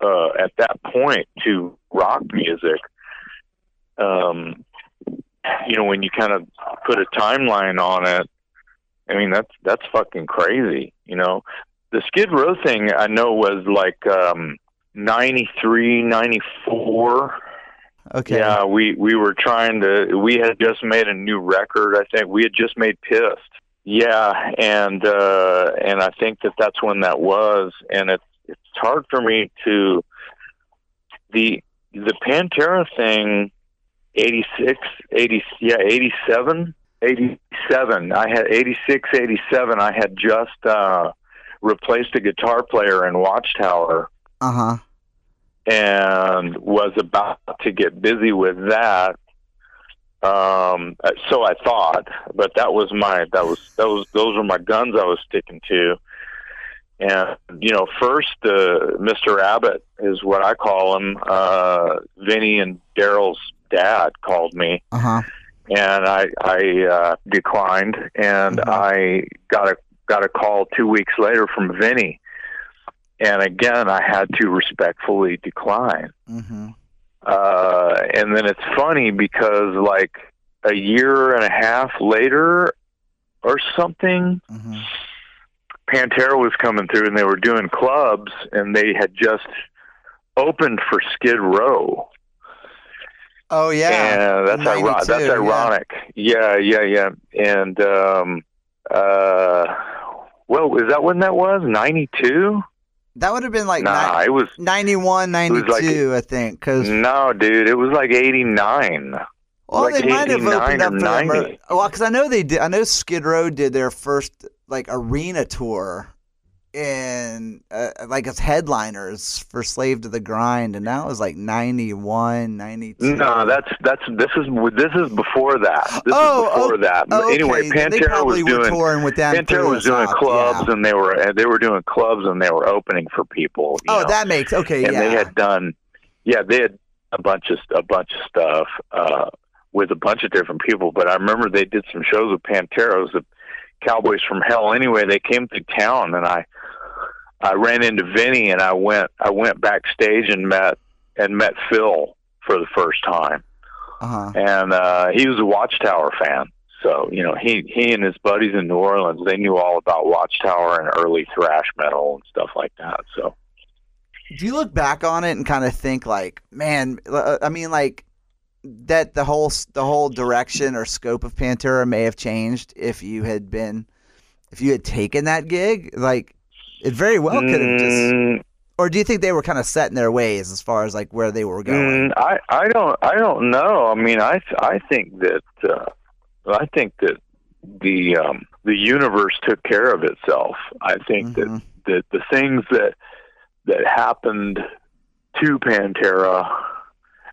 B: uh at that point to rock music um you know when you kind of put a timeline on it I mean that's that's fucking crazy you know the Skid Row thing I know was like um 93 94
A: Okay.
B: yeah, we we were trying to. We had just made a new record. I think we had just made "Pissed." Yeah, and uh, and I think that that's when that was. And it's it's hard for me to the the Pantera thing. 86, 80, yeah, 87, 87. I had 86, 87. I had just uh, replaced a guitar player in Watchtower
A: Uh huh.
B: and was about to get busy with that. Um, so I thought, but that was my that was that was those were my guns I was sticking to. And you know, first, uh, Mr. Abbott is what I call him. Uh, Vinny and Darrell's dad called me,
A: Uh huh.
B: and I I uh, declined, and
A: Mhm.
B: I got a got a call two weeks later from Vinny, and again I had to respectfully decline.
A: Mm-hmm.
B: Uh, and then it's funny because like a year and a half later or something,
A: Mm-hmm.
B: Pantera was coming through and they were doing clubs and they had just opened for Skid Row.
A: Oh yeah.
B: and that's ironic.
A: 92,
B: That's
A: yeah.
B: Yeah, yeah, yeah. And um, uh, well, is that when that was? Ninety two?
A: That would have been like
B: Nah,
A: ni-
B: it was
A: 91, 92,
B: was like-
A: I think. Because
B: no, dude. It was like eighty nine.
A: well,
B: like
A: they might have opened up
B: or
A: for them. Well, because I know they did. I know Skid Row did their first like arena tour in uh, like as headliners for Slave to the Grind, and that was like 91, 92.
B: No, that's that's this is this is before that. This
A: Oh,
B: is before
A: oh,
B: that.
A: Oh,
B: Anyway,
A: okay. They
B: Pantera was doing
A: touring with.
B: Pantera was doing
A: South,
B: clubs
A: yeah.
B: and they were and they were doing clubs and they were opening for people. you
A: Oh,
B: know.
A: that makes okay.
B: and
A: yeah.
B: they had done yeah they had a bunch of a bunch of stuff uh with a bunch of different people but i remember they did some shows with pantera it was the cowboys from hell anyway they came to town and i i ran into vinny and i went i went backstage and met and met phil for the first time
A: uh-huh.
B: and uh he was a watchtower fan so you know he he and his buddies in new orleans they knew all about watchtower and early thrash metal and stuff like that so
A: Do you look back on it and kind of think like, man? uh, I mean, like that the whole the whole direction or scope of Pantera may have changed if you had been if you had taken that gig. Like it very well could have just.
B: Mm,
A: Or do you think they were kind of set in their ways as far as like where they were going?
B: Mm, I I don't I don't know. I mean, I I think that uh, I think that the um, the universe took care of itself. I think
A: Mhm.
B: that that the things that that happened to Pantera,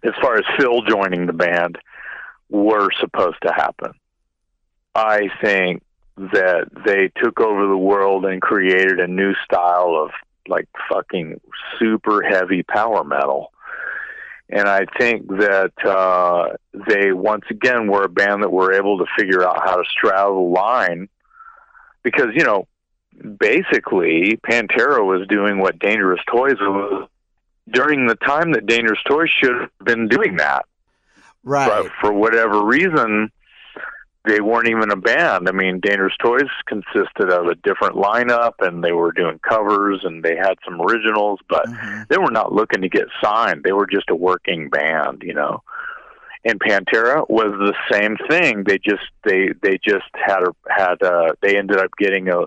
B: as far as Phil joining the band, were supposed to happen. I think that they took over the world and created a new style of like fucking super heavy power metal. And I think that uh, they once again were a band that were able to figure out how to straddle the line because you know basically Pantera was doing what Dangerous Toys was during the time that Dangerous Toys should have been doing that.
A: Right.
B: But for whatever reason, they weren't even a band. I mean, Dangerous Toys consisted of a different lineup, and they were doing covers, and they had some originals, but
A: Mhm.
B: they were not looking to get signed. They were just a working band, you know. And Pantera was the same thing. They just they they just had a had a they ended up getting a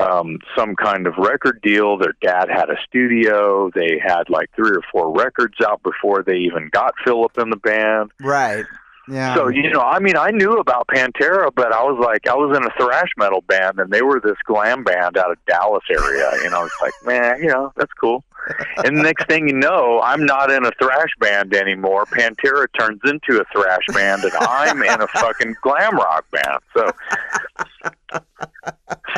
B: um some kind of record deal. Their dad had a studio. They had like three or four records out before they even got Philip in the band.
A: Right. Yeah.
B: So you know, I mean, I knew about Pantera, but I was like, I was in a thrash metal band, and they were this glam band out of Dallas area. You know, it's like, *laughs* man, you know, that's cool. And the next thing you know, I'm not in a thrash band anymore. Pantera turns into a thrash band, and I'm in a fucking glam rock band. So,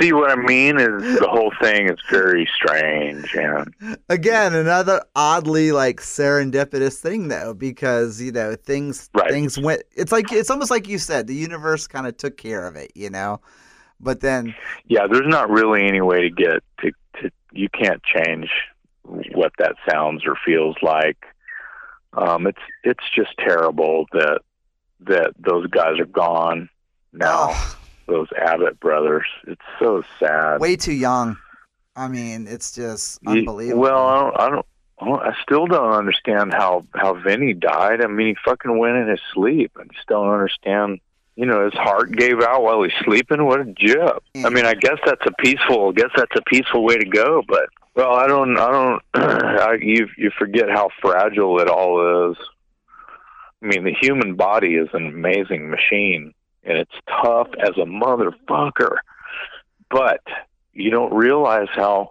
B: see what I mean? Is the whole thing is very strange, and
A: Again, another oddly like serendipitous thing though, because you know things
B: Right.
A: things went. It's like it's almost like you said, the universe kind of took care of it, you know. But then,
B: yeah, there's not really any way to get to to. You can't change what that sounds or feels like. Um, it's it's just terrible that that those guys are gone now.
A: oh,
B: Those Abbott brothers. It's so sad.
A: way too young. I mean, it's just unbelievable.
B: Well, I don't. I don't. I don't- I still don't understand how how Vinny died. I mean, he fucking went in his sleep. I just don't understand. You know, his heart gave out while he's sleeping. What a jip! I mean, I guess that's a peaceful. I guess that's a peaceful way to go. But well, I don't. I don't. *clears throat* I, you you forget how fragile it all is. I mean, the human body is an amazing machine, and it's tough as a motherfucker. But you don't realize how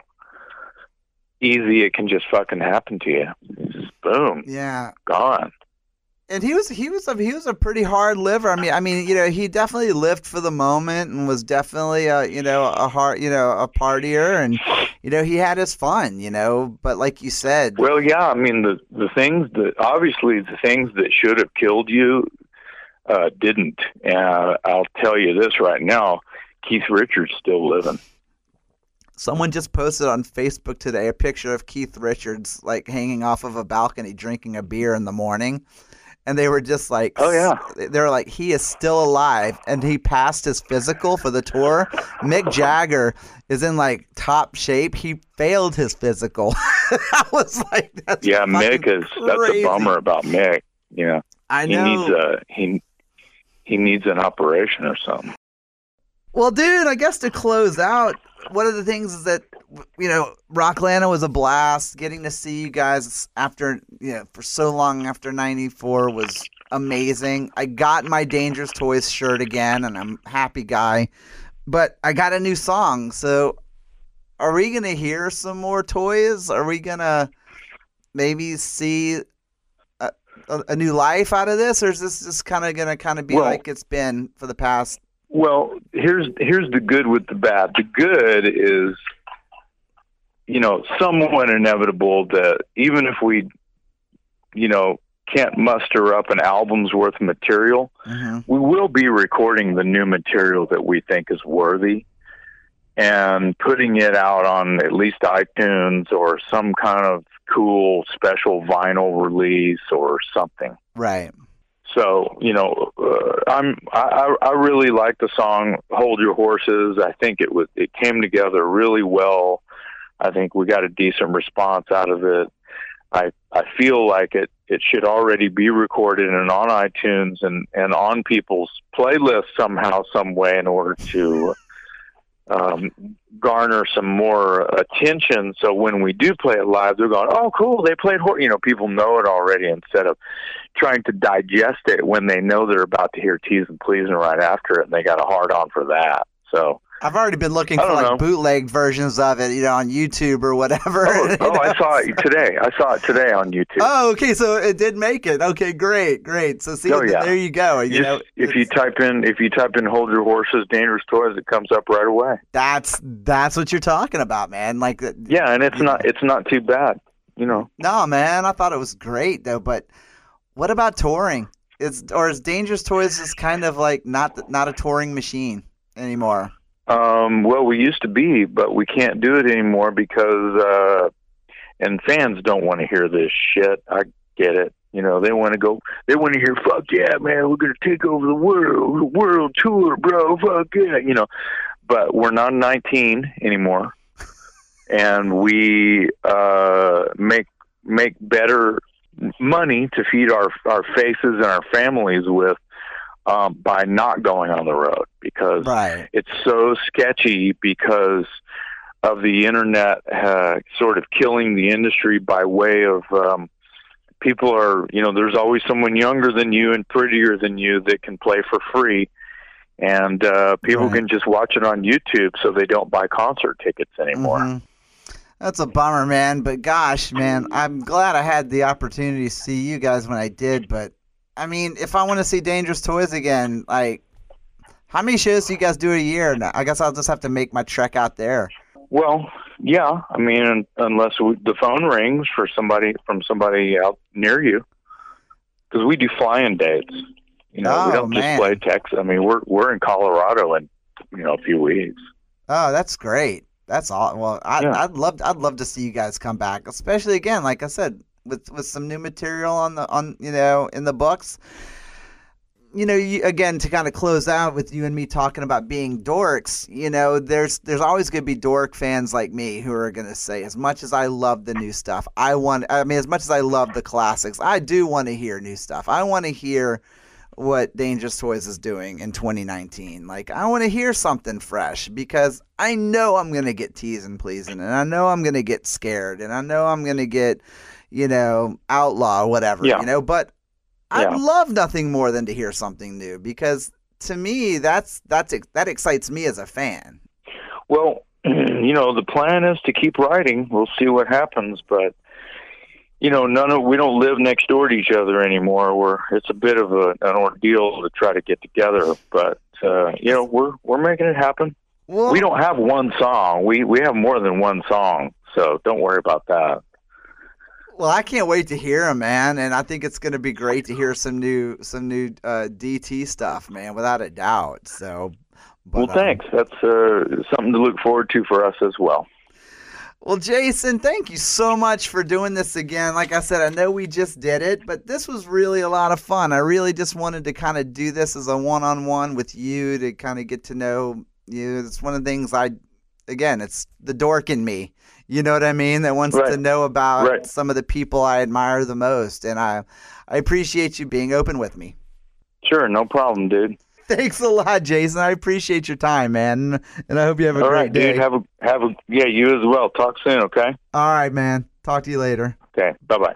B: easy it can just fucking happen to you. Just boom,
A: yeah.
B: gone.
A: And he was he was a he was a pretty hard liver. I mean I mean you know he definitely lived for the moment and was definitely a you know a hard you know a partier and you know he had his fun you know but like you said
B: Well, yeah, I mean the the things that obviously the things that should have killed you uh, didn't. And I'll tell you this right now: Keith Richards still living.
A: someone just posted on Facebook today a picture of Keith Richards like hanging off of a balcony drinking a beer in the morning. And they were just like,
B: Oh, yeah.
A: they were like, he is still alive, and he passed his physical for the tour. Mick *laughs* Jagger is in like top shape. He failed his physical. *laughs* I was like, that's
B: Yeah, Mick is that's a bummer about Mick. Yeah,
A: I know.
B: he needs a he he needs an operation or something.
A: Well, dude, I guess to close out, one of the things is that you know, Rocklanta was a blast. Getting to see you guys after you know for so long after '94 was amazing. I got my Dangerous Toys shirt again, and I'm happy guy. But I got a new song, so are we gonna hear some more toys? Are we gonna maybe see? A, a, new life out of this, or is this just kind of gonna kind of be
B: Well-
A: like it's been for the past
B: Well, here's here's the good with the bad. The good is, you know, somewhat inevitable that even if we, you know, can't muster up an album's worth of material,
A: Mhm.
B: we will be recording the new material that we think is worthy and putting it out on at least iTunes or some kind of cool special vinyl release or something.
A: right?
B: So you know, uh, I'm I, I really like the song "Hold Your Horses." I think it was it came together really well. I think we got a decent response out of it. I I feel like it it should already be recorded and on iTunes and and on people's playlists somehow some way in order to um, garner some more attention. So when we do play it live, they're going, "Oh, cool! They played horse." You know, people know it already instead of trying to digest it when they know they're about to hear Teas'n Pleas'n right after it, and they got a hard on for that. So
A: I've already been looking for like
B: know.
A: bootleg versions of it, you know, on YouTube or whatever.
B: Oh, oh I saw it *laughs* today. I saw it today on YouTube.
A: Oh, okay, so it did make it. Okay, great, great. So see,
B: Oh, yeah.
A: there you go. You
B: Just-
A: know,
B: if you type in if you type in "hold your horses, dangerous toys," it comes up right away.
A: that's that's what you're talking about, man. Like, uh,
B: Yeah, and it's not it's not too bad. You know,
A: no, man, I thought it was great though. But what about touring? It's or is Dangerous Toys is kind of like not not a touring machine anymore.
B: Um, well, we used to be, but we can't do it anymore because uh, and fans don't want to hear this shit. I get it. You know, they want to go. They want to hear, "Fuck yeah, man! We're gonna take over the world, world tour, bro! Fuck yeah!" You know, but we're not 19 anymore, and we uh, make make better money to feed our our faces and our families with um, by not going on the road because
A: Right.
B: it's so sketchy because of the internet uh, sort of killing the industry by way of um, people are you know there's always someone younger than you and prettier than you that can play for free and uh, people
A: Right.
B: can just watch it on YouTube so they don't buy concert tickets anymore.
A: Mhm. That's a bummer, man. But gosh, man, I'm glad I had the opportunity to see you guys when I did. But I mean, if I want to see Dangerous Toys again, like, how many shows do you guys do a year? Now, I guess I'll just have to make my trek out there.
B: Well, yeah, I mean unless we, the phone rings for somebody from somebody out near you because we do flying dates. You know, we
A: Oh,
B: don't just
A: man.
B: play Texas. I mean, we're we're in Colorado in you know a few weeks.
A: Oh, that's great. That's all. Well, I,
B: Yeah.
A: I'd love, I'd love to see you guys come back, especially again, like I said, with with some new material on the on you know in the books. You know, you, again to kind of close out with you and me talking about being dorks. You know, there's there's always going to be dork fans like me who are going to say, as much as I love the new stuff, I want. I mean, as much as I love the classics, I do want to hear new stuff. I want to hear what Dangerous Toys is doing in 2019. Like, I want to hear something fresh because I know I'm going to get Teas'n Pleas'n, and I know I'm going to get scared, and I know I'm going to get, you know, outlaw, whatever,
B: Yeah.
A: you know, but I'd
B: Yeah.
A: love nothing more than to hear something new because to me, that's, that's, that excites me as a fan.
B: Well, *clears throat* you know, the plan is to keep writing. We'll see what happens, but you know, none of we don't live next door to each other anymore. We're it's a bit of a, an ordeal to try to get together, but uh, you know, we're we're making it happen.
A: Well,
B: We don't have one song. We we have more than one song, so don't worry about that.
A: Well, I can't wait to hear him, man, and I think it's going to be great to hear some new some new uh, DT stuff, man, without a doubt. So, but,
B: well,
A: um,
B: thanks. That's uh, something to look forward to for us as well.
A: Well, Jason, thank you so much for doing this again. Like I said, I know we just did it, but this was really a lot of fun. I really just wanted to kind of do this as a one-on-one with you to kind of get to know you. It's one of the things I, again, it's the dork in me. You know what I mean? That wants to know about
B: Right.
A: some of the people I admire the most, and I, I appreciate you being open with me.
B: Sure, no problem, dude. *laughs*
A: Thanks a lot, Jason. I appreciate your time, man, and I hope you have a
B: All
A: great
B: right,
A: day.
B: dude. Have a have a yeah. You as well. Talk soon. Okay.
A: All right, man. Talk to you later.
B: Okay. Bye bye.